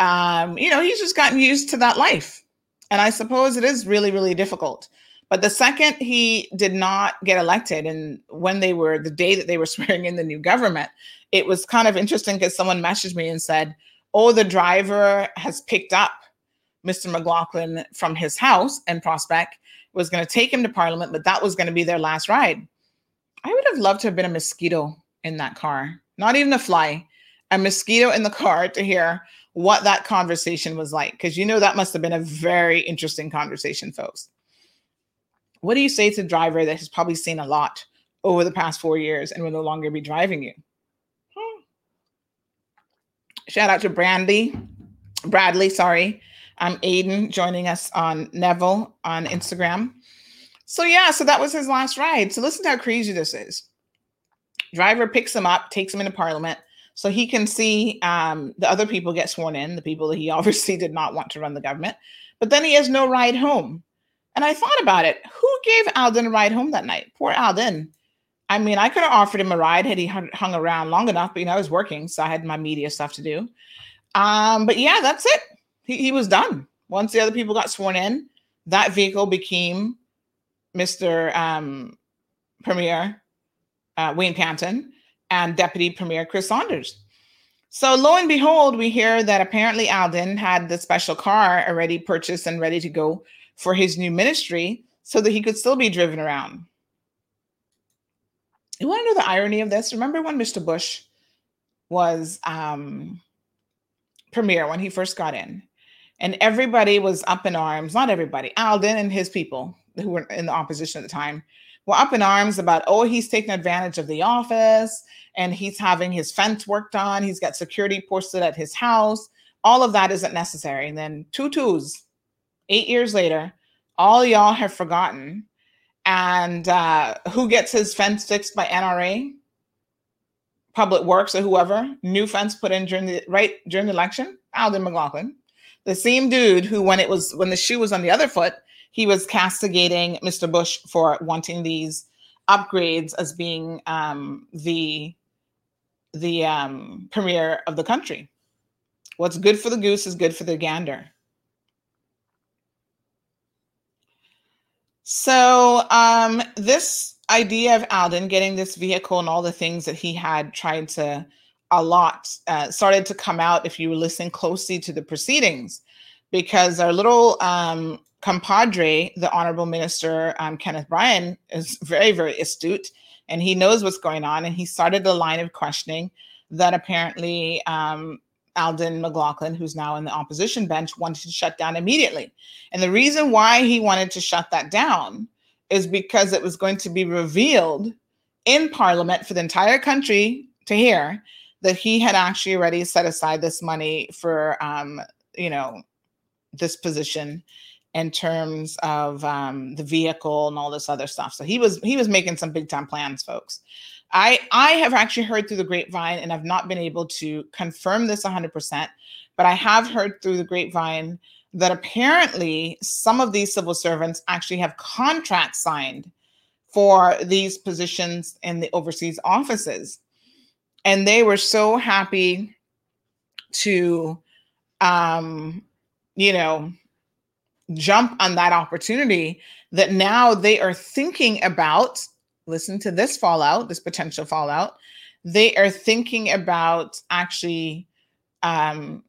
Um, you know, he's just gotten used to that life. And I suppose it is really, really difficult. But the second he did not get elected, and when they were the day that they were swearing in the new government, it was kind of interesting because someone messaged me and said, Oh, the driver has picked up Mr. McLaughlin from his house in Prospect was going to take him to Parliament, but that was going to be their last ride. I would have loved to have been a mosquito in that car, not even a fly, a mosquito in the car to hear what that conversation was like. Because you know that must have been a very interesting conversation, folks. What do you say to a driver that has probably seen a lot over the past four years and will no longer be driving you? Hmm. Shout out to Brandy, Bradley, sorry. I'm Aiden joining us on Neville on Instagram. So yeah, so that was his last ride. So listen to how crazy this is. Driver picks him up, takes him into Parliament, so he can see um, the other people get sworn in, the people that he obviously did not want to run the government. But then he has no ride home. And I thought about it. Who gave Alden a ride home that night? Poor Alden. I mean, I could have offered him a ride had he hung around long enough, but you know, I was working, so I had my media stuff to do. Um, but yeah, that's it. He, he was done. Once the other people got sworn in, that vehicle became Mr. Um, Premier uh, Wayne Panton and Deputy Premier Chris Saunders. So lo and behold, we hear that apparently Alden had the special car already purchased and ready to go for his new ministry so that he could still be driven around. You want to know the irony of this? Remember when Mr. Bush was um, premier when he first got in, and everybody was up in arms. Not everybody, Alden and his people who were in the opposition at the time were up in arms about, oh, he's taking advantage of the office and he's having his fence worked on. He's got security posted at his house. All of that isn't necessary. And then two twos, eight years later, all y'all have forgotten. And uh, who gets his fence fixed by NRA? Public Works or whoever, new fence put in during the right during the election, Alden McLaughlin, the same dude who, when it was when the shoe was on the other foot, he was castigating Mr. Bush for wanting these upgrades as being um, the the um, premier of the country. What's good for the goose is good for the gander. So um, this idea of Alden getting this vehicle and all the things that he had tried to a lot uh, started to come out if you listening closely to the proceedings, because our little um, compadre, the Honorable Minister um, Kenneth Bryan, is very, very astute and he knows what's going on. And he started a line of questioning that apparently um, Alden McLaughlin, who's now in the opposition bench, wanted to shut down immediately. And the reason why he wanted to shut that down is because it was going to be revealed in Parliament for the entire country to hear that he had actually already set aside this money for, um, you know, this position in terms of um, the vehicle and all this other stuff. So he was he was making some big time plans, folks. I I have actually heard through the grapevine, and I've not been able to confirm this 100%, but I have heard through the grapevine that apparently some of these civil servants actually have contracts signed for these positions in the overseas offices, and they were so happy to, um, you know, jump on that opportunity that now they are thinking about listen to this fallout this potential fallout they are thinking about actually um,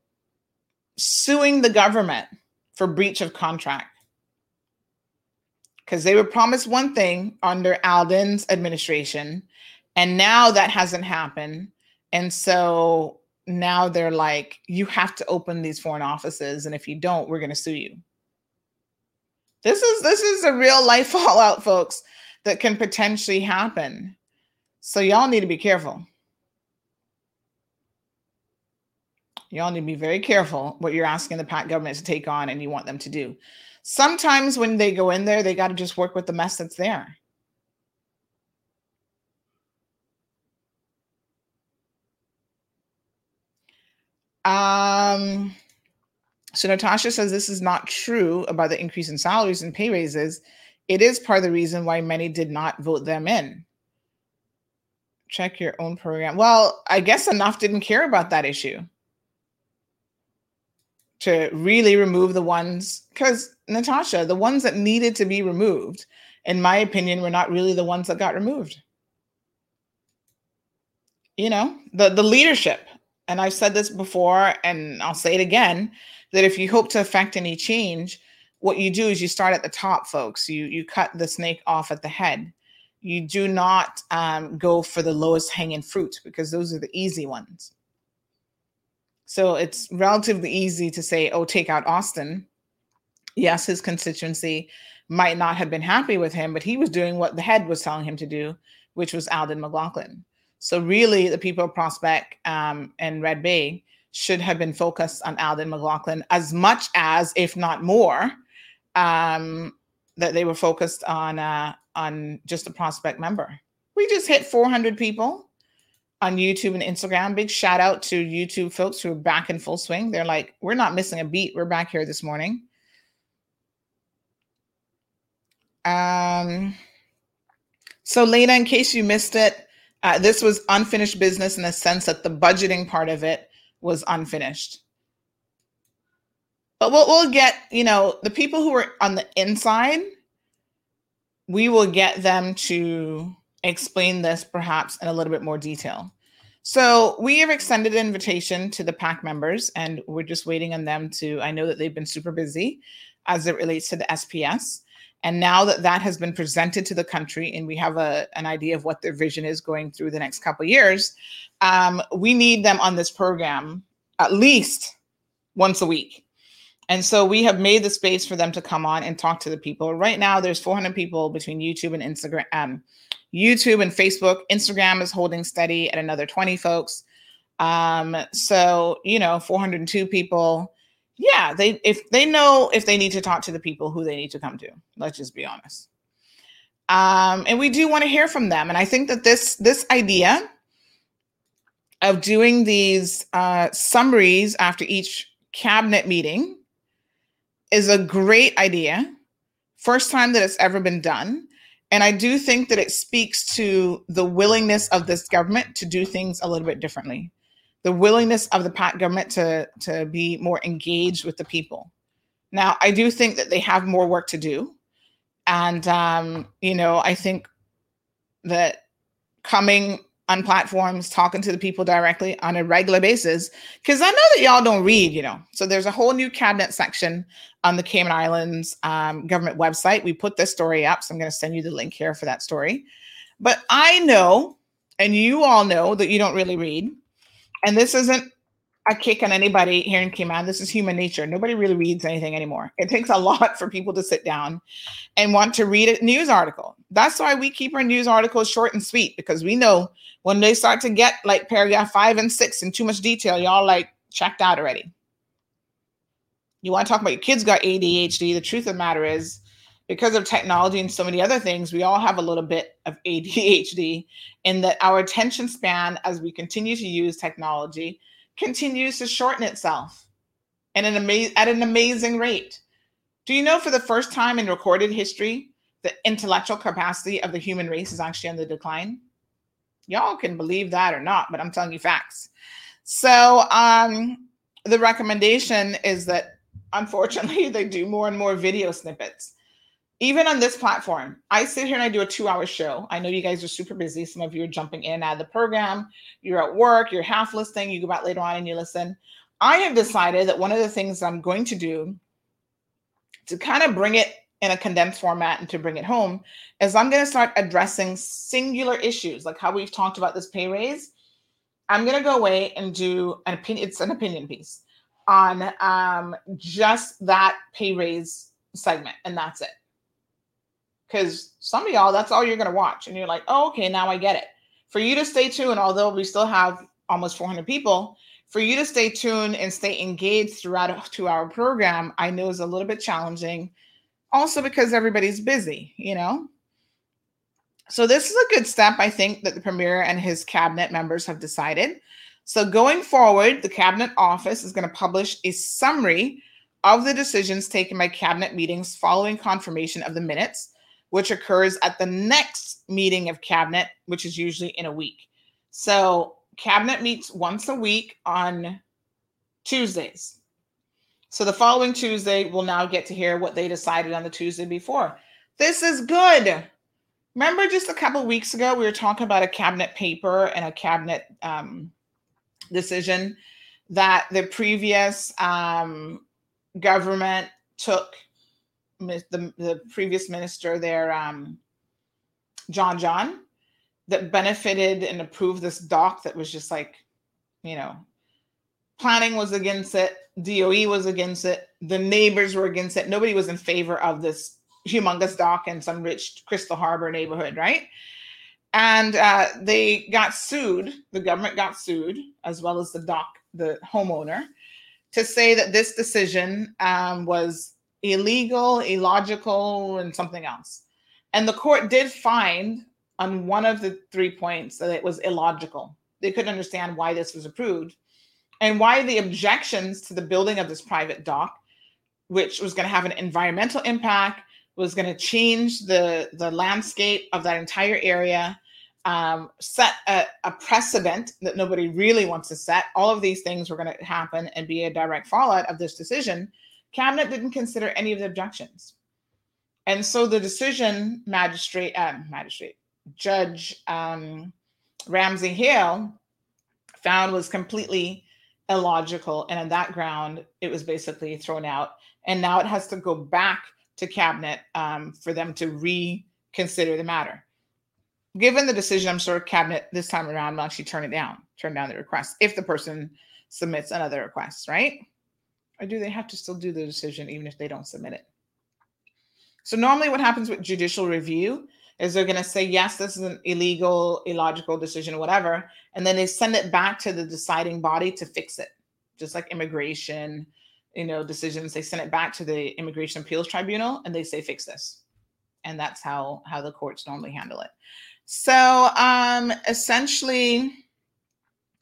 suing the government for breach of contract because they were promised one thing under Alden's administration, and now that hasn't happened. And so now they're like, you have to open these foreign offices, and if you don't, we're going to sue you. This is this is a real life fallout, folks, that can potentially happen. So y'all need to be careful. Y'all need to be very careful what you're asking the PACT government to take on and you want them to do. Sometimes when they go in there, they got to just work with the mess that's there. Um, so Natasha says this is not true about the increase in salaries and pay raises. It is part of the reason why many did not vote them in. Check your own program. Well, I guess enough didn't care about that issue to really remove the ones because Natasha, the ones that needed to be removed, in my opinion, were not really the ones that got removed. You know, the the leadership, and I've said this before, and I'll say it again, that if you hope to affect any change, what you do is you start at the top, folks. You you cut the snake off at the head. You do not um, go for the lowest hanging fruit because those are the easy ones. So it's relatively easy to say, oh, take out Austin. Yes, his constituency might not have been happy with him, but he was doing what the head was telling him to do, which was Alden McLaughlin. So really, the people of Prospect um, and Red Bay should have been focused on Alden McLaughlin as much as, if not more, um, that they were focused on uh, on just a Prospect member. We just hit 400 people on YouTube and Instagram. Big shout out to YouTube folks who are back in full swing. They're like, we're not missing a beat. We're back here this morning. Um, so, Lena, in case you missed it, uh, this was unfinished business in the sense that the budgeting part of it was unfinished. But we'll, we'll get, you know, the people who are on the inside, we will get them to explain this perhaps in a little bit more detail. So we have extended an invitation to the PACT members, and we're just waiting on them to. I know that they've been super busy as it relates to the SPS. And now that that has been presented to the country and we have a, an idea of what their vision is going through the next couple years, um, we need them on this program at least once a week. And so we have made the space for them to come on and talk to the people. Right now, there's 400 people between YouTube and Instagram, um, YouTube and Facebook. Instagram is holding steady at another 20 folks. Um, so you know, 402 people. Yeah, they if they know if they need to talk to the people who they need to come to. Let's just be honest. Um, and we do want to hear from them. And I think that this this idea of doing these uh, summaries after each cabinet meeting is a great idea. First time that it's ever been done. And I do think that it speaks to the willingness of this government to do things a little bit differently. The willingness of the PACT government to, to be more engaged with the people. Now, I do think that they have more work to do. And, um, you know, I think that coming on platforms, talking to the people directly on a regular basis. Because I know that y'all don't read, you know. So there's a whole new cabinet section on the Cayman Islands um, government website. We put this story up, so I'm going to send you the link here for that story. But I know, and you all know, that you don't really read. And this isn't a kick on anybody here in Cayman. This is human nature. Nobody really reads anything anymore. It takes a lot for people to sit down and want to read a news article. That's why we keep our news articles short and sweet because we know when they start to get like paragraph five and six in too much detail, y'all like checked out already. You want to talk about your kids got ADHD. The truth of the matter is, because of technology and so many other things, we all have a little bit of ADHD in that our attention span, as we continue to use technology, continues to shorten itself an ama- at an amazing rate. Do you know for the first time in recorded history, the intellectual capacity of the human race is actually on the decline? Y'all can believe that or not, but I'm telling you facts. So, um, the recommendation is that unfortunately they do more and more video snippets. Even on this platform, I sit here and I do a two hour show. I know you guys are super busy. Some of you are jumping in and out of the program. You're at work, you're half listening, you go back later on and you listen. I have decided that one of the things I'm going to do to kind of bring it in a condensed format and to bring it home is I'm going to start addressing singular issues like how we've talked about this pay raise. I'm going to go away and do an opinion, it's an opinion piece on um, just that pay raise segment, and that's it. Because some of y'all, that's all you're going to watch. And you're like, oh, okay, now I get it. For you to stay tuned, although we still have almost 400 people, for you to stay tuned and stay engaged throughout a two hour program, I know is a little bit challenging. Also, because everybody's busy, you know? So, this is a good step, I think, that the premier and his cabinet members have decided. So, going forward, the cabinet office is going to publish a summary of the decisions taken by cabinet meetings following confirmation of the minutes, which occurs at the next meeting of cabinet, which is usually in a week. So, cabinet meets once a week on Tuesdays. So the following Tuesday, we'll now get to hear what they decided on the Tuesday before. This is good. Remember, just a couple weeks ago, we were talking about a cabinet paper and a cabinet um, decision that the previous um, government took. The, the previous minister there, um, John John, that benefited and approved this doc that was just like, you know, planning was against it, DOE was against it, the neighbors were against it. Nobody was in favor of this humongous dock in some rich Crystal Harbor neighborhood, right? And uh, they got sued. The government got sued, as well as the dock, the homeowner, to say that this decision um, was illegal, illogical, and something else. And the court did find on one of the three points that it was illogical. They couldn't understand why this was approved and why the objections to the building of this private dock, which was going to have an environmental impact, was going to change the, the landscape of that entire area, um, set a, a precedent that nobody really wants to set. All of these things were going to happen and be a direct fallout of this decision. Cabinet didn't consider any of the objections. And so the decision magistrate, uh, magistrate, Judge um, Ramsay-Hale found was completely illogical. And on that ground, it was basically thrown out. And now it has to go back to cabinet um, for them to reconsider the matter. Given the decision, I'm sure cabinet this time around will actually turn it down, turn down the request if the person submits another request, right? Or do they have to still do the decision even if they don't submit it? So normally what happens with judicial review is they're going to say yes this is an illegal illogical decision whatever and then they send it back to the deciding body to fix it. Just like immigration you know decisions they send it back to the immigration appeals tribunal and they say fix this. And that's how how the courts normally handle it. So um essentially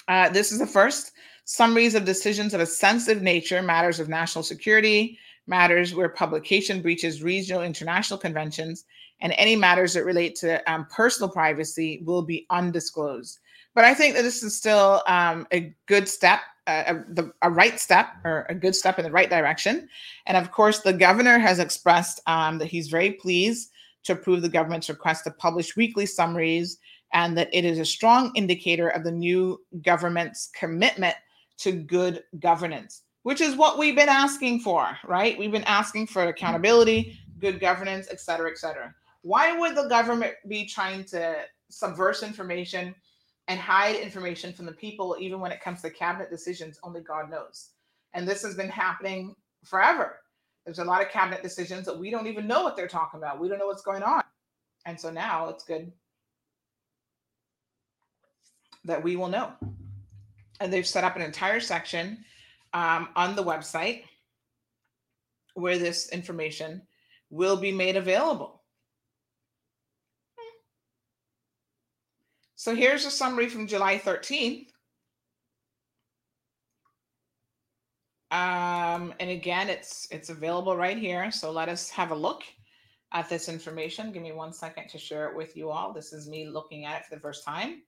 uh, this is the first summaries of decisions of a sensitive nature matters of national security matters where publication breaches regional international conventions and any matters that relate to um, personal privacy will be undisclosed. But I think that this is still um, a good step, uh, a, the, a, right step, or a good step in the right direction. And of course, the governor has expressed um, that he's very pleased to approve the government's request to publish weekly summaries and that it is a strong indicator of the new government's commitment to good governance, which is what we've been asking for, right? We've been asking for accountability, good governance, et cetera, et cetera. Why would the government be trying to subvert information and hide information from the people, even when it comes to cabinet decisions? Only God knows. And this has been happening forever. There's a lot of cabinet decisions that we don't even know what they're talking about. We don't know what's going on. And so now it's good that we will know. And they've set up an entire section um, on the website where this information will be made available. So here's a summary from July 13th. Um, and again, it's it's available right here. So let us have a look at this information. Give me one second to share it with you all. This is me looking at it for the first time,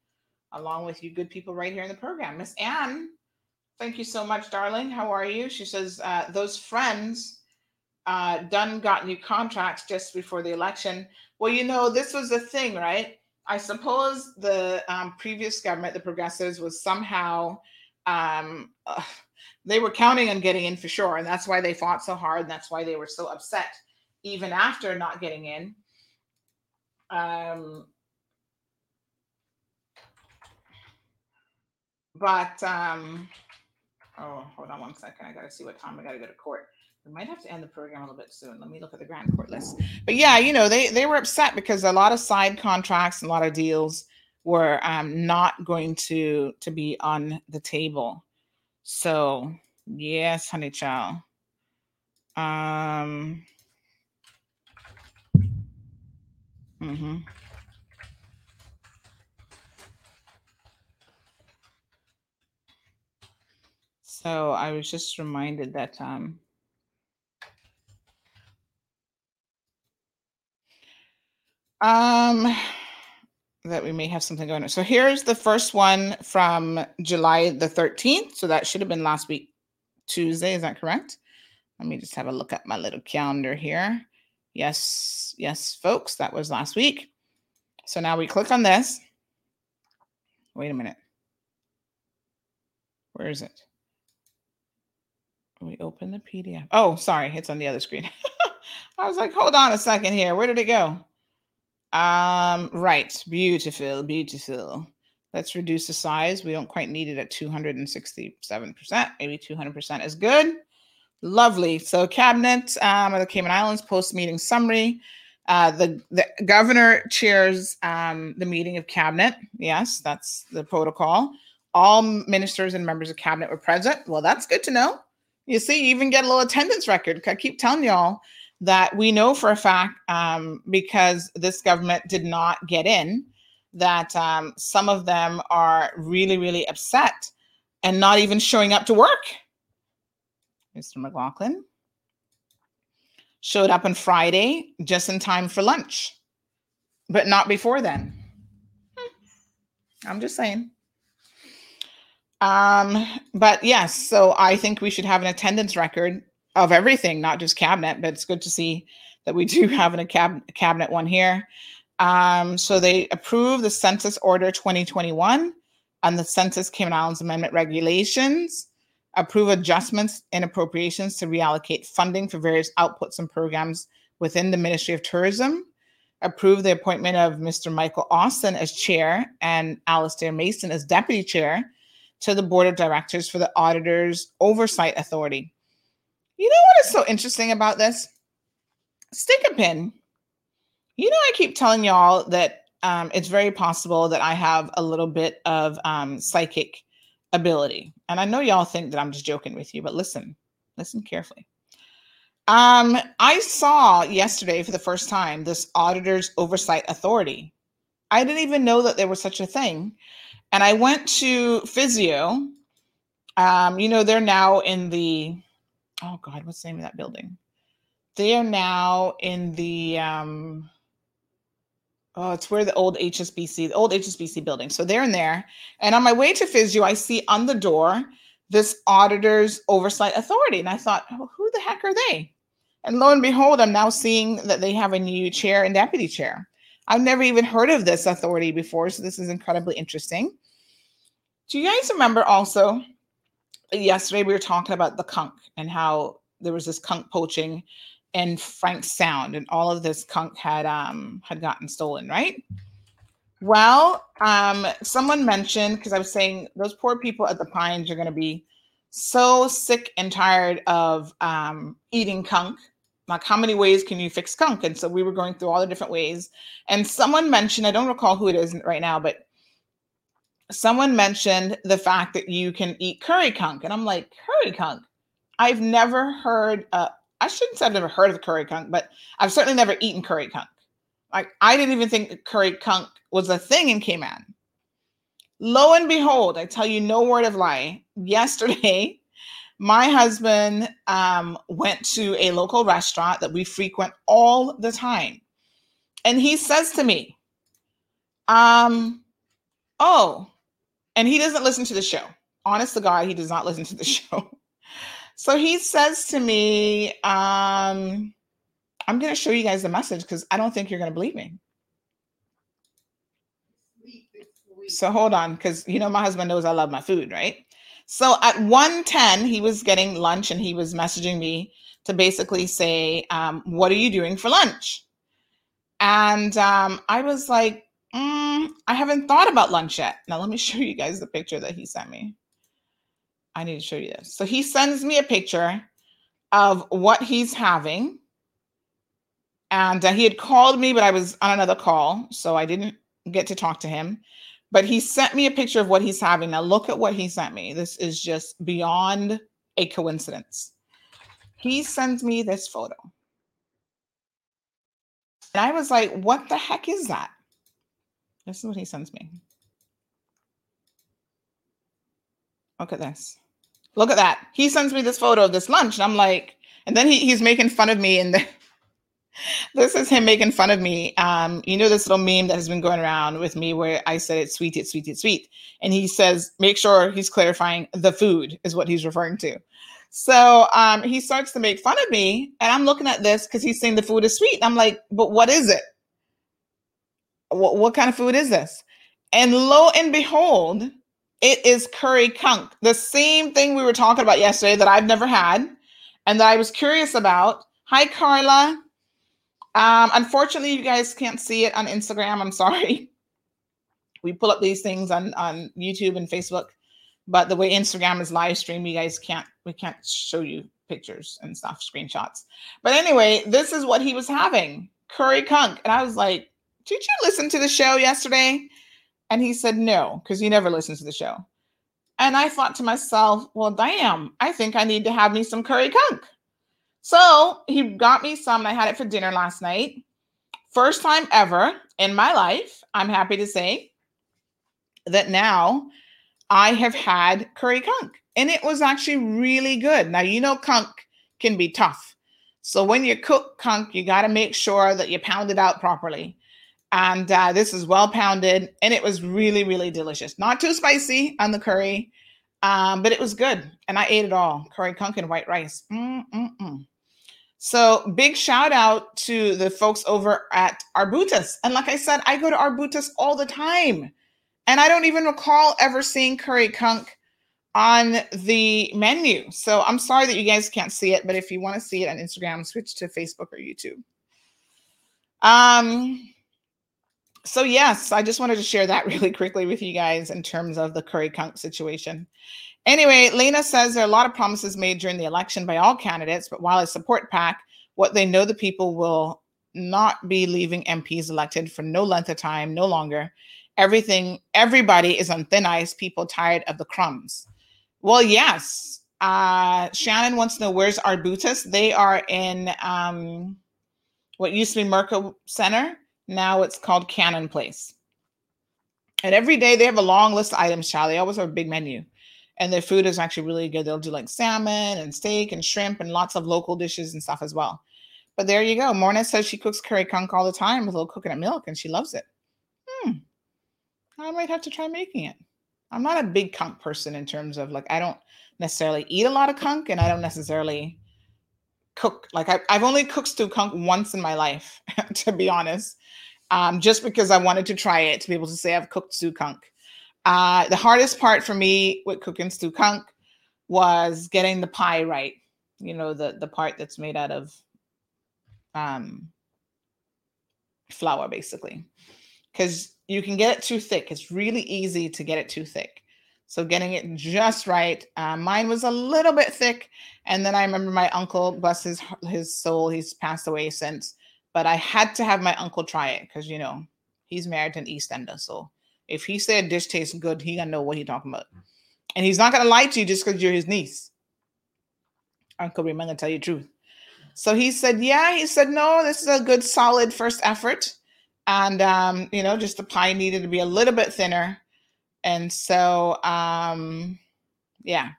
along with you good people right here in the program. Miss Anne, thank you so much, darling. How are you? She says, uh, those friends uh, Dunn got new contracts just before the election. Well, you know, this was the thing, right? I suppose the um, previous government, the progressives, was somehow um, uh, they were counting on getting in for sure, and that's why they fought so hard. And that's why they were so upset, even after not getting in. Um, but um, oh, hold on one second. I got to see what time I got to go to court. We might have to end the program a little bit soon. Let me look at the grand court list. But yeah, you know, they they were upset because a lot of side contracts and a lot of deals were um, not going to to be on the table. So yes, honey child. Um. Mm-hmm. So I was just reminded that um, um that we may have something going on. So here's the first one from July the 13th. So that should have been last week, Tuesday. Is that correct? Let me just have a look at my little calendar here. Yes, yes, folks, that was last week. So now we click on this. Wait a minute. Where is it? We open the PDF. Oh, sorry, it's on the other screen. I was like, hold on a second here. Where did it go? Um, right. Beautiful, beautiful. Let's reduce the size. We don't quite need it at 267%. Maybe 200% is good. Lovely. So, cabinet um, of the Cayman Islands post meeting summary. Uh, the, the governor chairs um, the meeting of cabinet. Yes, that's the protocol. All ministers and members of cabinet were present. Well, that's good to know. You see, even get a little attendance record. I keep telling y'all that we know for a fact um, because this government did not get in that um, some of them are really, really upset and not even showing up to work. Mr. McLaughlin showed up on Friday just in time for lunch, but not before then. I'm just saying. Um, but yes, so I think we should have an attendance record of everything, not just cabinet, but it's good to see that we do have a cab- cabinet one here. Um, so they approved the Census Order 2021 and the Census Cayman Islands Amendment regulations, approve adjustments and appropriations to reallocate funding for various outputs and programs within the Ministry of Tourism, approve the appointment of Mr. Michael Austin as chair and Alastair Mason as deputy chair to the board of directors for the Auditors Oversight Authority. You know what is so interesting about this? Stick a pin. You know, I keep telling y'all that um, it's very possible that I have a little bit of um, psychic ability. And I know y'all think that I'm just joking with you, but listen, listen carefully. Um, I saw yesterday for the first time this Auditors Oversight Authority. I didn't even know that there was such a thing. And I went to Physio. Um, you know, they're now in the oh God, what's the name of that building? They are now in the um oh, it's where the old HSBC, the old HSBC building. So they're in there. And on my way to Physio, I see on the door this auditor's oversight authority. And I thought, oh, who the heck are they? And lo and behold, I'm now seeing that they have a new chair and deputy chair. I've never even heard of this authority before, so this is incredibly interesting. Do you guys remember also yesterday we were talking about the conch and how there was this conch poaching in Frank Sound, and all of this conch had um had gotten stolen, right? Well, um, someone mentioned because I was saying those poor people at the Pines are going to be so sick and tired of um, eating conch. Like, how many ways can you fix conch? And so we were going through all the different ways. And someone mentioned, I don't recall who it is right now, but someone mentioned the fact that you can eat curry conch, and I'm like, curry conch. I've never heard. Uh, I shouldn't say I've never heard of curry conch, but I've certainly never eaten curry conch. Like I didn't even think curry conch was a thing in Cayman. Lo and behold, I tell you no word of lie. Yesterday, my husband um, went to a local restaurant that we frequent all the time, and he says to me, um, "Oh, and he doesn't listen to the show. Honest to God, he does not listen to the show. So he says to me, um, I'm going to show you guys the message because I don't think you're going to believe me. So hold on, because you know my husband knows I love my food, right? So at 110, he was getting lunch and he was messaging me to basically say, um, What are you doing for lunch? And um, I was like, mm, I haven't thought about lunch yet. Now, let me show you guys the picture that he sent me. I need to show you this. So he sends me a picture of what he's having. And uh, he had called me, but I was on another call. So I didn't get to talk to him but he sent me a picture of what he's having. Now look at what he sent me. This is just beyond a coincidence. He sends me this photo. And I was like, what the heck is that? This is what he sends me. Look at this. Look at that. He sends me this photo of this lunch. And I'm like, and then he, he's making fun of me. And the, this is him making fun of me. Um, you know this little meme that has been going around with me where I said it's sweet, it's sweet, it's sweet. And he says, make sure he's clarifying the food is what he's referring to. So um, he starts to make fun of me, and I'm looking at this because he's saying the food is sweet. I'm like, but what is it? What, what kind of food is this? And lo and behold, it is curry conch, the same thing we were talking about yesterday that I've never had and that I was curious about. Hi, Carla. Um, unfortunately, you guys can't see it on Instagram. I'm sorry. We pull up these things on on YouTube and Facebook, but the way Instagram is live stream, you guys can't we can't show you pictures and stuff, screenshots. But anyway, this is what he was having curry conch, and I was like, "Did you listen to the show yesterday?" And he said, "No, because he never listens to the show." And I thought to myself, "Well, damn, I think I need to have me some curry conch." So he got me some, I had it for dinner last night. First time ever in my life, I'm happy to say that now I have had curry conch, and it was actually really good. Now, you know, conch can be tough. So when you cook conch, you got to make sure that you pound it out properly. And uh, this is well pounded, and it was really, really delicious. Not too spicy on the curry, um, but it was good. And I ate it all curry conch and white rice. Mm-mm-mm. So big shout out to the folks over at Arbutus. And like I said, I go to Arbutus all the time. And I don't even recall ever seeing curry conch on the menu. So I'm sorry that you guys can't see it, but if you want to see it on Instagram, switch to Facebook or YouTube. Um so yes, I just wanted to share that really quickly with you guys in terms of the curry conch situation. Anyway, Lena says there are a lot of promises made during the election by all candidates, but while I support PACT, what they know the people will not be leaving MPs elected for no length of time, no longer. Everything, everybody is on thin ice, people tired of the crumbs. Well, yes. Uh, Shannon wants to know where's Arbutus? They are in um, what used to be Merco Center. Now it's called Cannon Place. And every day they have a long list of items, Charlie. Always have a big menu and their food is actually really good. They'll do like salmon and steak and shrimp and lots of local dishes and stuff as well. But there you go. Morna says she cooks curry conch all the time with a little coconut milk and she loves it. Hmm. I might have to try making it. I'm not a big conch person in terms of like, I don't necessarily eat a lot of conch and I don't necessarily cook. Like, I, have only cooked stew conch once in my life, to be honest, um, just because I wanted to try it to be able to say I've cooked stew conch. Uh, the hardest part for me with cooking stew conch was getting the pie right. You know, the the part that's made out of um, flour, basically, because you can get it too thick. It's really easy to get it too thick. So getting it just right. Uh, mine was a little bit thick, and then I remember my uncle, bless his his soul, he's passed away since. But I had to have my uncle try it because you know he's married to an East Ender, so if he said dish tastes good, he gonna know what he talking about. And he's not gonna lie to you just because you're his niece. Uncle Raymond gonna tell you the truth. So he said, Yeah, he said, No, this is a good solid first effort. And um, you know, just the pie needed to be a little bit thinner. And so um, yeah.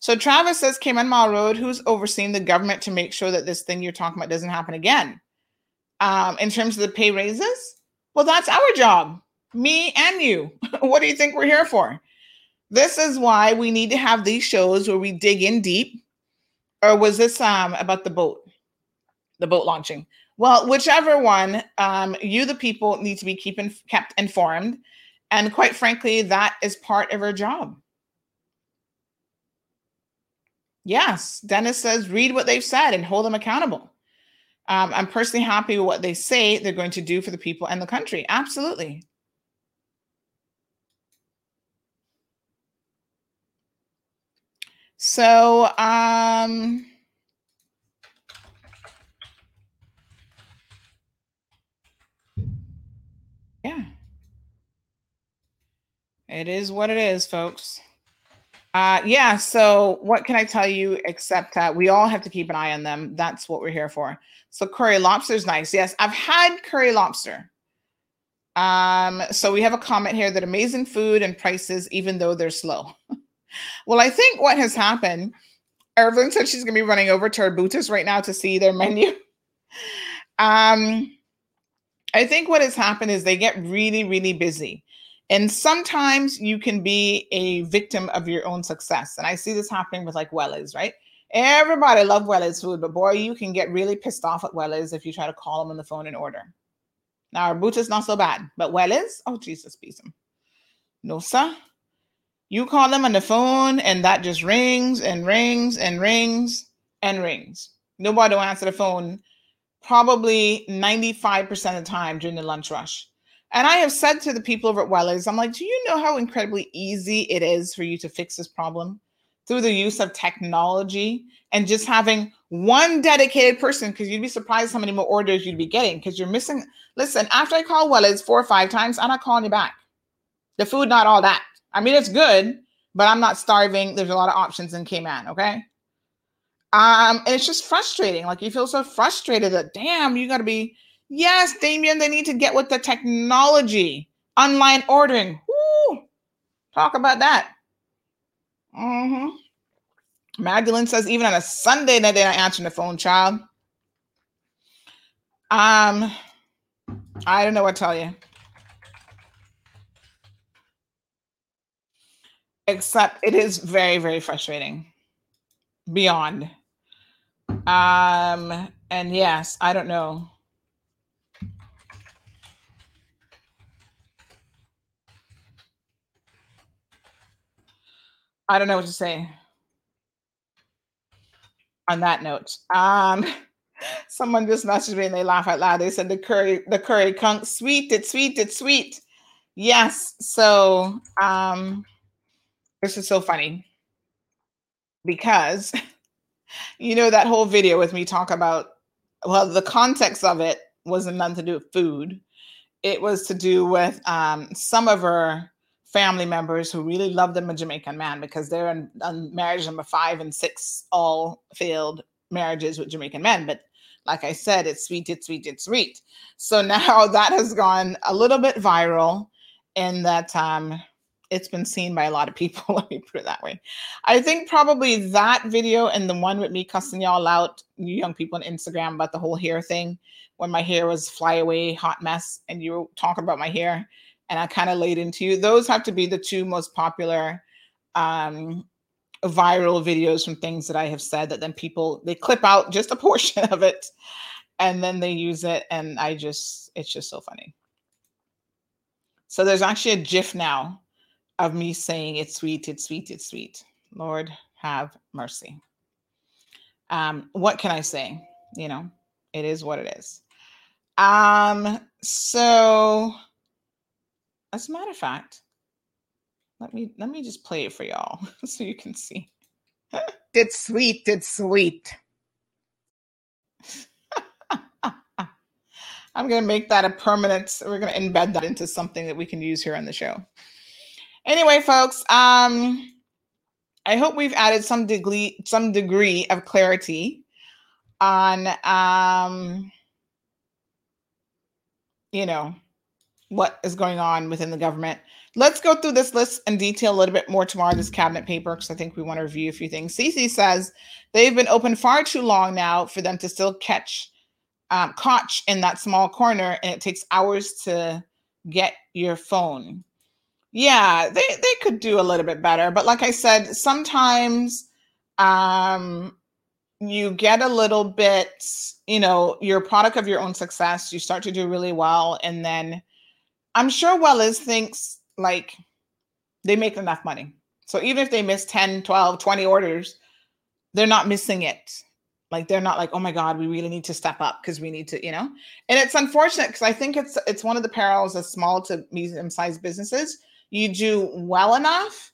So Travis says Cayman Marl Road, who's overseeing the government to make sure that this thing you're talking about doesn't happen again? Um, in terms of the pay raises, well, that's our job me and you. what do you think we're here for? This is why we need to have these shows where we dig in deep or was this um about the boat, the boat launching? Well, whichever one, um, you the people need to be keeping kept informed, and quite frankly, that is part of our job. Yes, Dennis says read what they've said and hold them accountable. Um, I'm personally happy with what they say they're going to do for the people and the country. Absolutely. So, um, yeah, it is what it is, folks. Uh, yeah. So, what can I tell you except that we all have to keep an eye on them? That's what we're here for. So, curry lobster is nice. Yes, I've had curry lobster. Um, so we have a comment here that amazing food and prices, even though they're slow. well, I think what has happened, Evelyn said she's gonna be running over to Arbutus right now to see their menu. um, I think what has happened is they get really, really busy. And sometimes you can be a victim of your own success. And I see this happening with like Wellies, right? Everybody love Wellies food, but boy, you can get really pissed off at Wellies if you try to call them on the phone and order. Now, is not so bad, but Wellies, oh Jesus, peace them. No, sir. You call them on the phone and that just rings and rings and rings and rings. Nobody will answer the phone probably 95% of the time during the lunch rush. And I have said to the people over at Wellies, I'm like, do you know how incredibly easy it is for you to fix this problem through the use of technology and just having one dedicated person? Because you'd be surprised how many more orders you'd be getting because you're missing. Listen, after I call Wellies four or five times, I'm not calling you back. The food, not all that. I mean, it's good, but I'm not starving. There's a lot of options in Cayman, okay? Um, and it's just frustrating. Like you feel so frustrated that damn, you gotta be Yes, Damien, they need to get with the technology. Online ordering. Woo! Talk about that. Mm-hmm. Magdalene says, even on a Sunday that they're not answering the phone, child. Um, I don't know what to tell you. Except it is very, very frustrating. Beyond. Um, and yes, I don't know. I don't know what to say on that note. Um, someone just messaged me and they laugh out loud. They said the curry, the curry conch, sweet, it's sweet, it's sweet. Yes. So um, this is so funny because you know that whole video with me talk about well, the context of it wasn't nothing to do with food. It was to do with um, some of her family members who really love them a Jamaican man because they're in, on marriage number five and six, all failed marriages with Jamaican men. But like I said, it's sweet, it's sweet, it's sweet. So now that has gone a little bit viral in that um, it's been seen by a lot of people. Let me put it that way. I think probably that video and the one with me cussing y'all out, you young people on Instagram about the whole hair thing, when my hair was fly away, hot mess, and you were talking about my hair and I kind of laid into you. Those have to be the two most popular um, viral videos from things that I have said that then people they clip out just a portion of it and then they use it and I just it's just so funny. So there's actually a gif now of me saying it's sweet, it's sweet, it's sweet. Lord have mercy. Um, what can I say? You know, it is what it is. Um, so as a matter of fact, let me let me just play it for y'all so you can see. it's sweet, it's sweet. I'm gonna make that a permanent. We're gonna embed that into something that we can use here on the show. Anyway, folks, um, I hope we've added some degree some degree of clarity on um, you know, what is going on within the government. Let's go through this list in detail a little bit more tomorrow, this cabinet paper, because I think we want to review a few things. Cece says they've been open far too long now for them to still catch um, Koch in that small corner, and it takes hours to get your phone. Yeah, they, they could do a little bit better. But like I said, sometimes um, you get a little bit, you know, you're a product of your own success. You start to do really well. And then I'm sure Wells thinks like they make enough money. So even if they miss 10, 12, 20 orders, they're not missing it. Like they're not like, oh my God, we really need to step up because we need to, you know. And it's unfortunate because I think it's it's one of the perils of small to medium-sized businesses. You do well enough,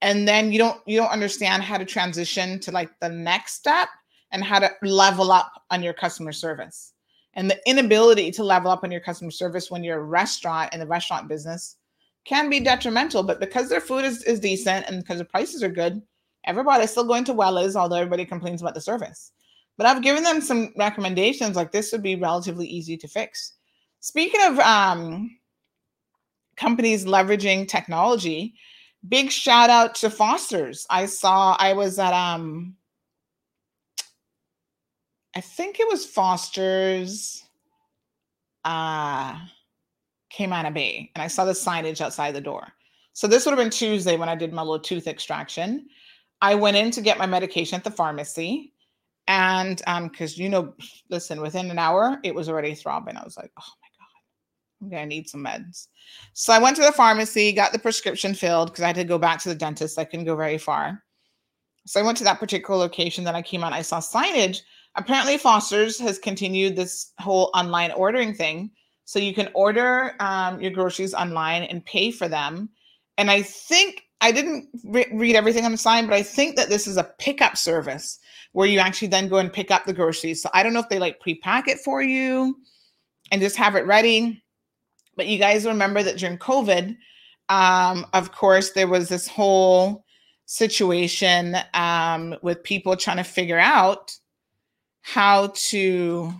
and then you don't you don't understand how to transition to like the next step and how to level up on your customer service. And the inability to level up on your customer service when you're a restaurant in the restaurant business can be detrimental. But because their food is, is decent and because the prices are good, everybody's still going to Wells, although everybody complains about the service. But I've given them some recommendations like this would be relatively easy to fix. Speaking of um, companies leveraging technology, big shout out to Foster's. I saw I was at um I think it was Foster's uh Camana Bay and I saw the signage outside the door. So this would have been Tuesday when I did my little tooth extraction. I went in to get my medication at the pharmacy and um because you know listen within an hour it was already throbbing i was like oh i'm gonna need some meds. So i went to the pharmacy got the prescription filled because i had to go back to the dentist i couldn't go very far. So i went to that particular location then i came out i saw signage. Apparently foster's has continued this whole online ordering thing. So you can order um, your groceries online and pay for them. And i think i didn't re- read everything on the sign but i think that this is a pickup service where you actually then go and pick up the groceries. So I don't know if they like pre-pack it for you and just have it ready. But you guys remember that during COVID, um, of course, there was this whole situation um, with people trying to figure out how to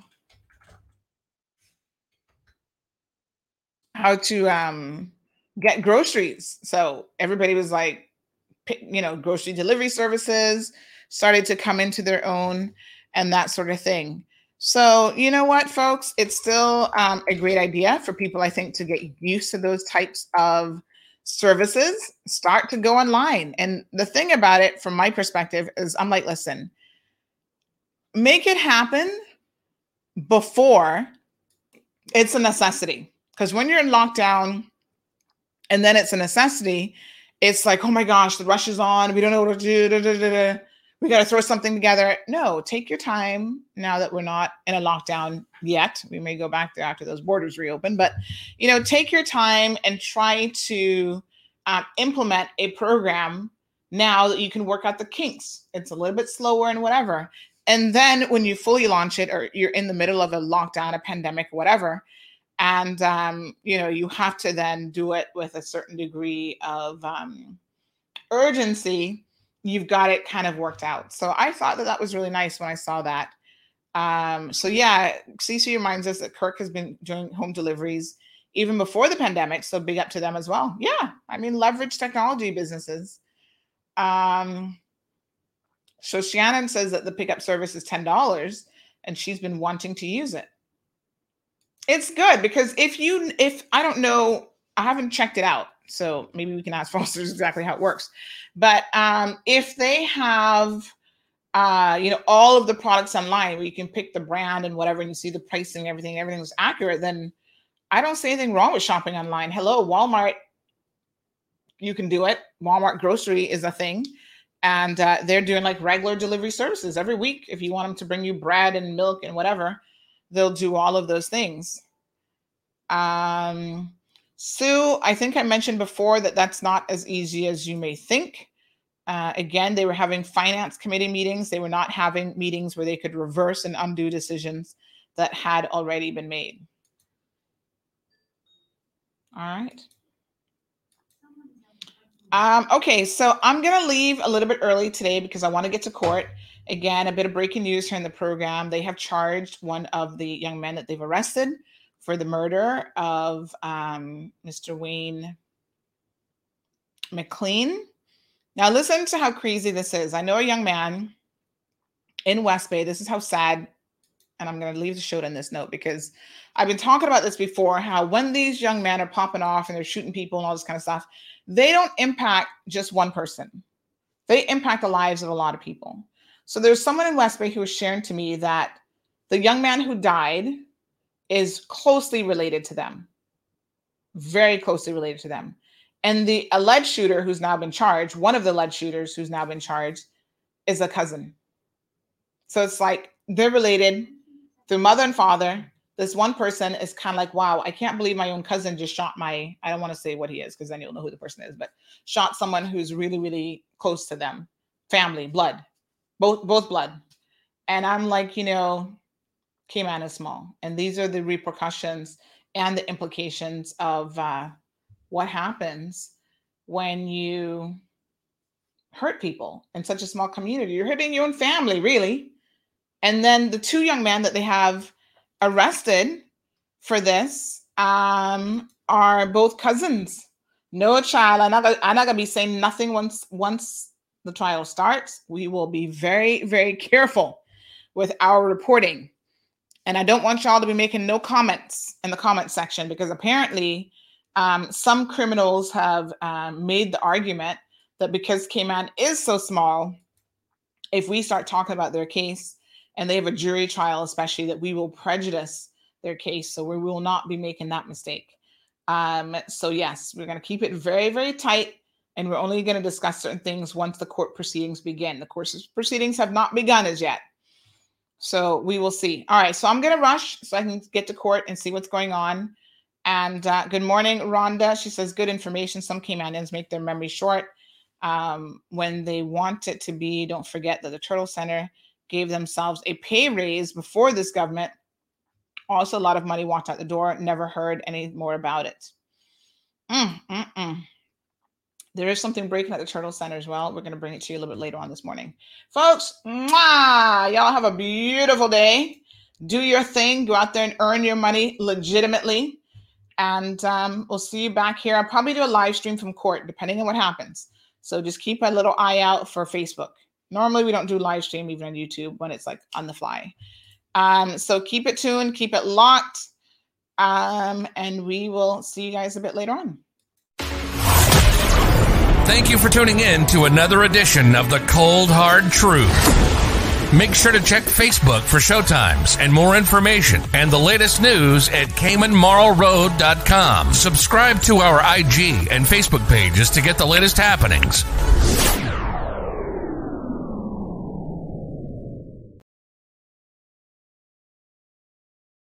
how to um, get groceries. So everybody was like, you know, grocery delivery services started to come into their own and that sort of thing. So, you know what, folks? It's still um, a great idea for people, I think, to get used to those types of services, start to go online. And the thing about it, from my perspective, is I'm like, listen, make it happen before it's a necessity. Because when you're in lockdown and then it's a necessity, it's like, oh my gosh, the rush is on. We don't know what to do. Da, da, da, we got to throw something together. No, take your time now that we're not in a lockdown yet. We may go back there after those borders reopen, but you know, take your time and try to um, implement a program now that you can work out the kinks. It's a little bit slower and whatever. And then when you fully launch it, or you're in the middle of a lockdown, a pandemic, whatever, and um, you know you have to then do it with a certain degree of um, urgency you've got it kind of worked out. So I thought that that was really nice when I saw that. Um, so yeah, CC reminds us that Kirk has been doing home deliveries even before the pandemic. So big up to them as well. Yeah, I mean leverage technology businesses. Um, so Shannon says that the pickup service is ten dollars, and she's been wanting to use it. It's good because if you if I don't know, I haven't checked it out. So maybe we can ask Foster's exactly how it works. But um, if they have, uh, you know, all of the products online where you can pick the brand and whatever, and you see the pricing, everything, everything's accurate, then I don't see anything wrong with shopping online. Hello, Walmart, you can do it. Walmart grocery is a thing. And uh, they're doing like regular delivery services every week. If you want them to bring you bread and milk and whatever, they'll do all of those things. Um, Sue, I think I mentioned before that that's not as easy as you may think. Uh, again, they were having finance committee meetings. They were not having meetings where they could reverse and undo decisions that had already been made. All right. Um, okay, so I'm going to leave a little bit early today because I want to get to court. Again, a bit of breaking news here in the program. They have charged one of the young men that they've arrested for the murder of um, Mr. Wayne McLean. Now, listen to how crazy this is. I know a young man in West Bay. This is how sad, and I'm going to leave the show on this note because I've been talking about this before how when these young men are popping off and they're shooting people and all this kind of stuff, they don't impact just one person, they impact the lives of a lot of people. So there's someone in West Bay who was sharing to me that the young man who died is closely related to them, very closely related to them. And the alleged shooter who's now been charged, one of the alleged shooters who's now been charged, is a cousin. So it's like they're related through mother and father. This one person is kind of like, wow, I can't believe my own cousin just shot my, I don't want to say what he is because then you'll know who the person is, but shot someone who's really, really close to them, family, blood, both, both blood. And I'm like, you know, Cayman is small. And these are the repercussions and the implications of uh, what happens when you hurt people in such a small community. You're hurting your own family, really. And then the two young men that they have arrested for this um, are both cousins. No child. I'm not, gonna, I'm not gonna be saying nothing once once the trial starts. We will be very, very careful with our reporting. And I don't want y'all to be making no comments in the comment section because apparently um, some criminals have um, made the argument that because Cayman is so small, if we start talking about their case and they have a jury trial, especially, that we will prejudice their case. So we will not be making that mistake. Um, so, yes, we're going to keep it very, very tight. And we're only going to discuss certain things once the court proceedings begin. The court proceedings have not begun as yet. So we will see. All right. So I'm going to rush so I can get to court and see what's going on. And uh, good morning, Rhonda. She says, good information. Some Caymanians make their memory short um, when they want it to be. Don't forget that the Turtle Center gave themselves a pay raise before this government. Also, a lot of money walked out the door. Never heard any more about it. Mm, mm, mm. There is something breaking at the Turtle Center as well. We're going to bring it to you a little bit later on this morning. Folks, mwah, y'all have a beautiful day. Do your thing. Go out there and earn your money legitimately. And um, we'll see you back here. I'll probably do a live stream from court, depending on what happens. So just keep a little eye out for Facebook. Normally, we don't do live stream even on YouTube when it's like on the fly. Um, so keep it tuned, keep it locked, um, and we will see you guys a bit later on. Thank you for tuning in to another edition of The Cold Hard Truth. Make sure to check Facebook for showtimes and more information and the latest news at CaymanMarlRoad.com. Subscribe to our IG and Facebook pages to get the latest happenings.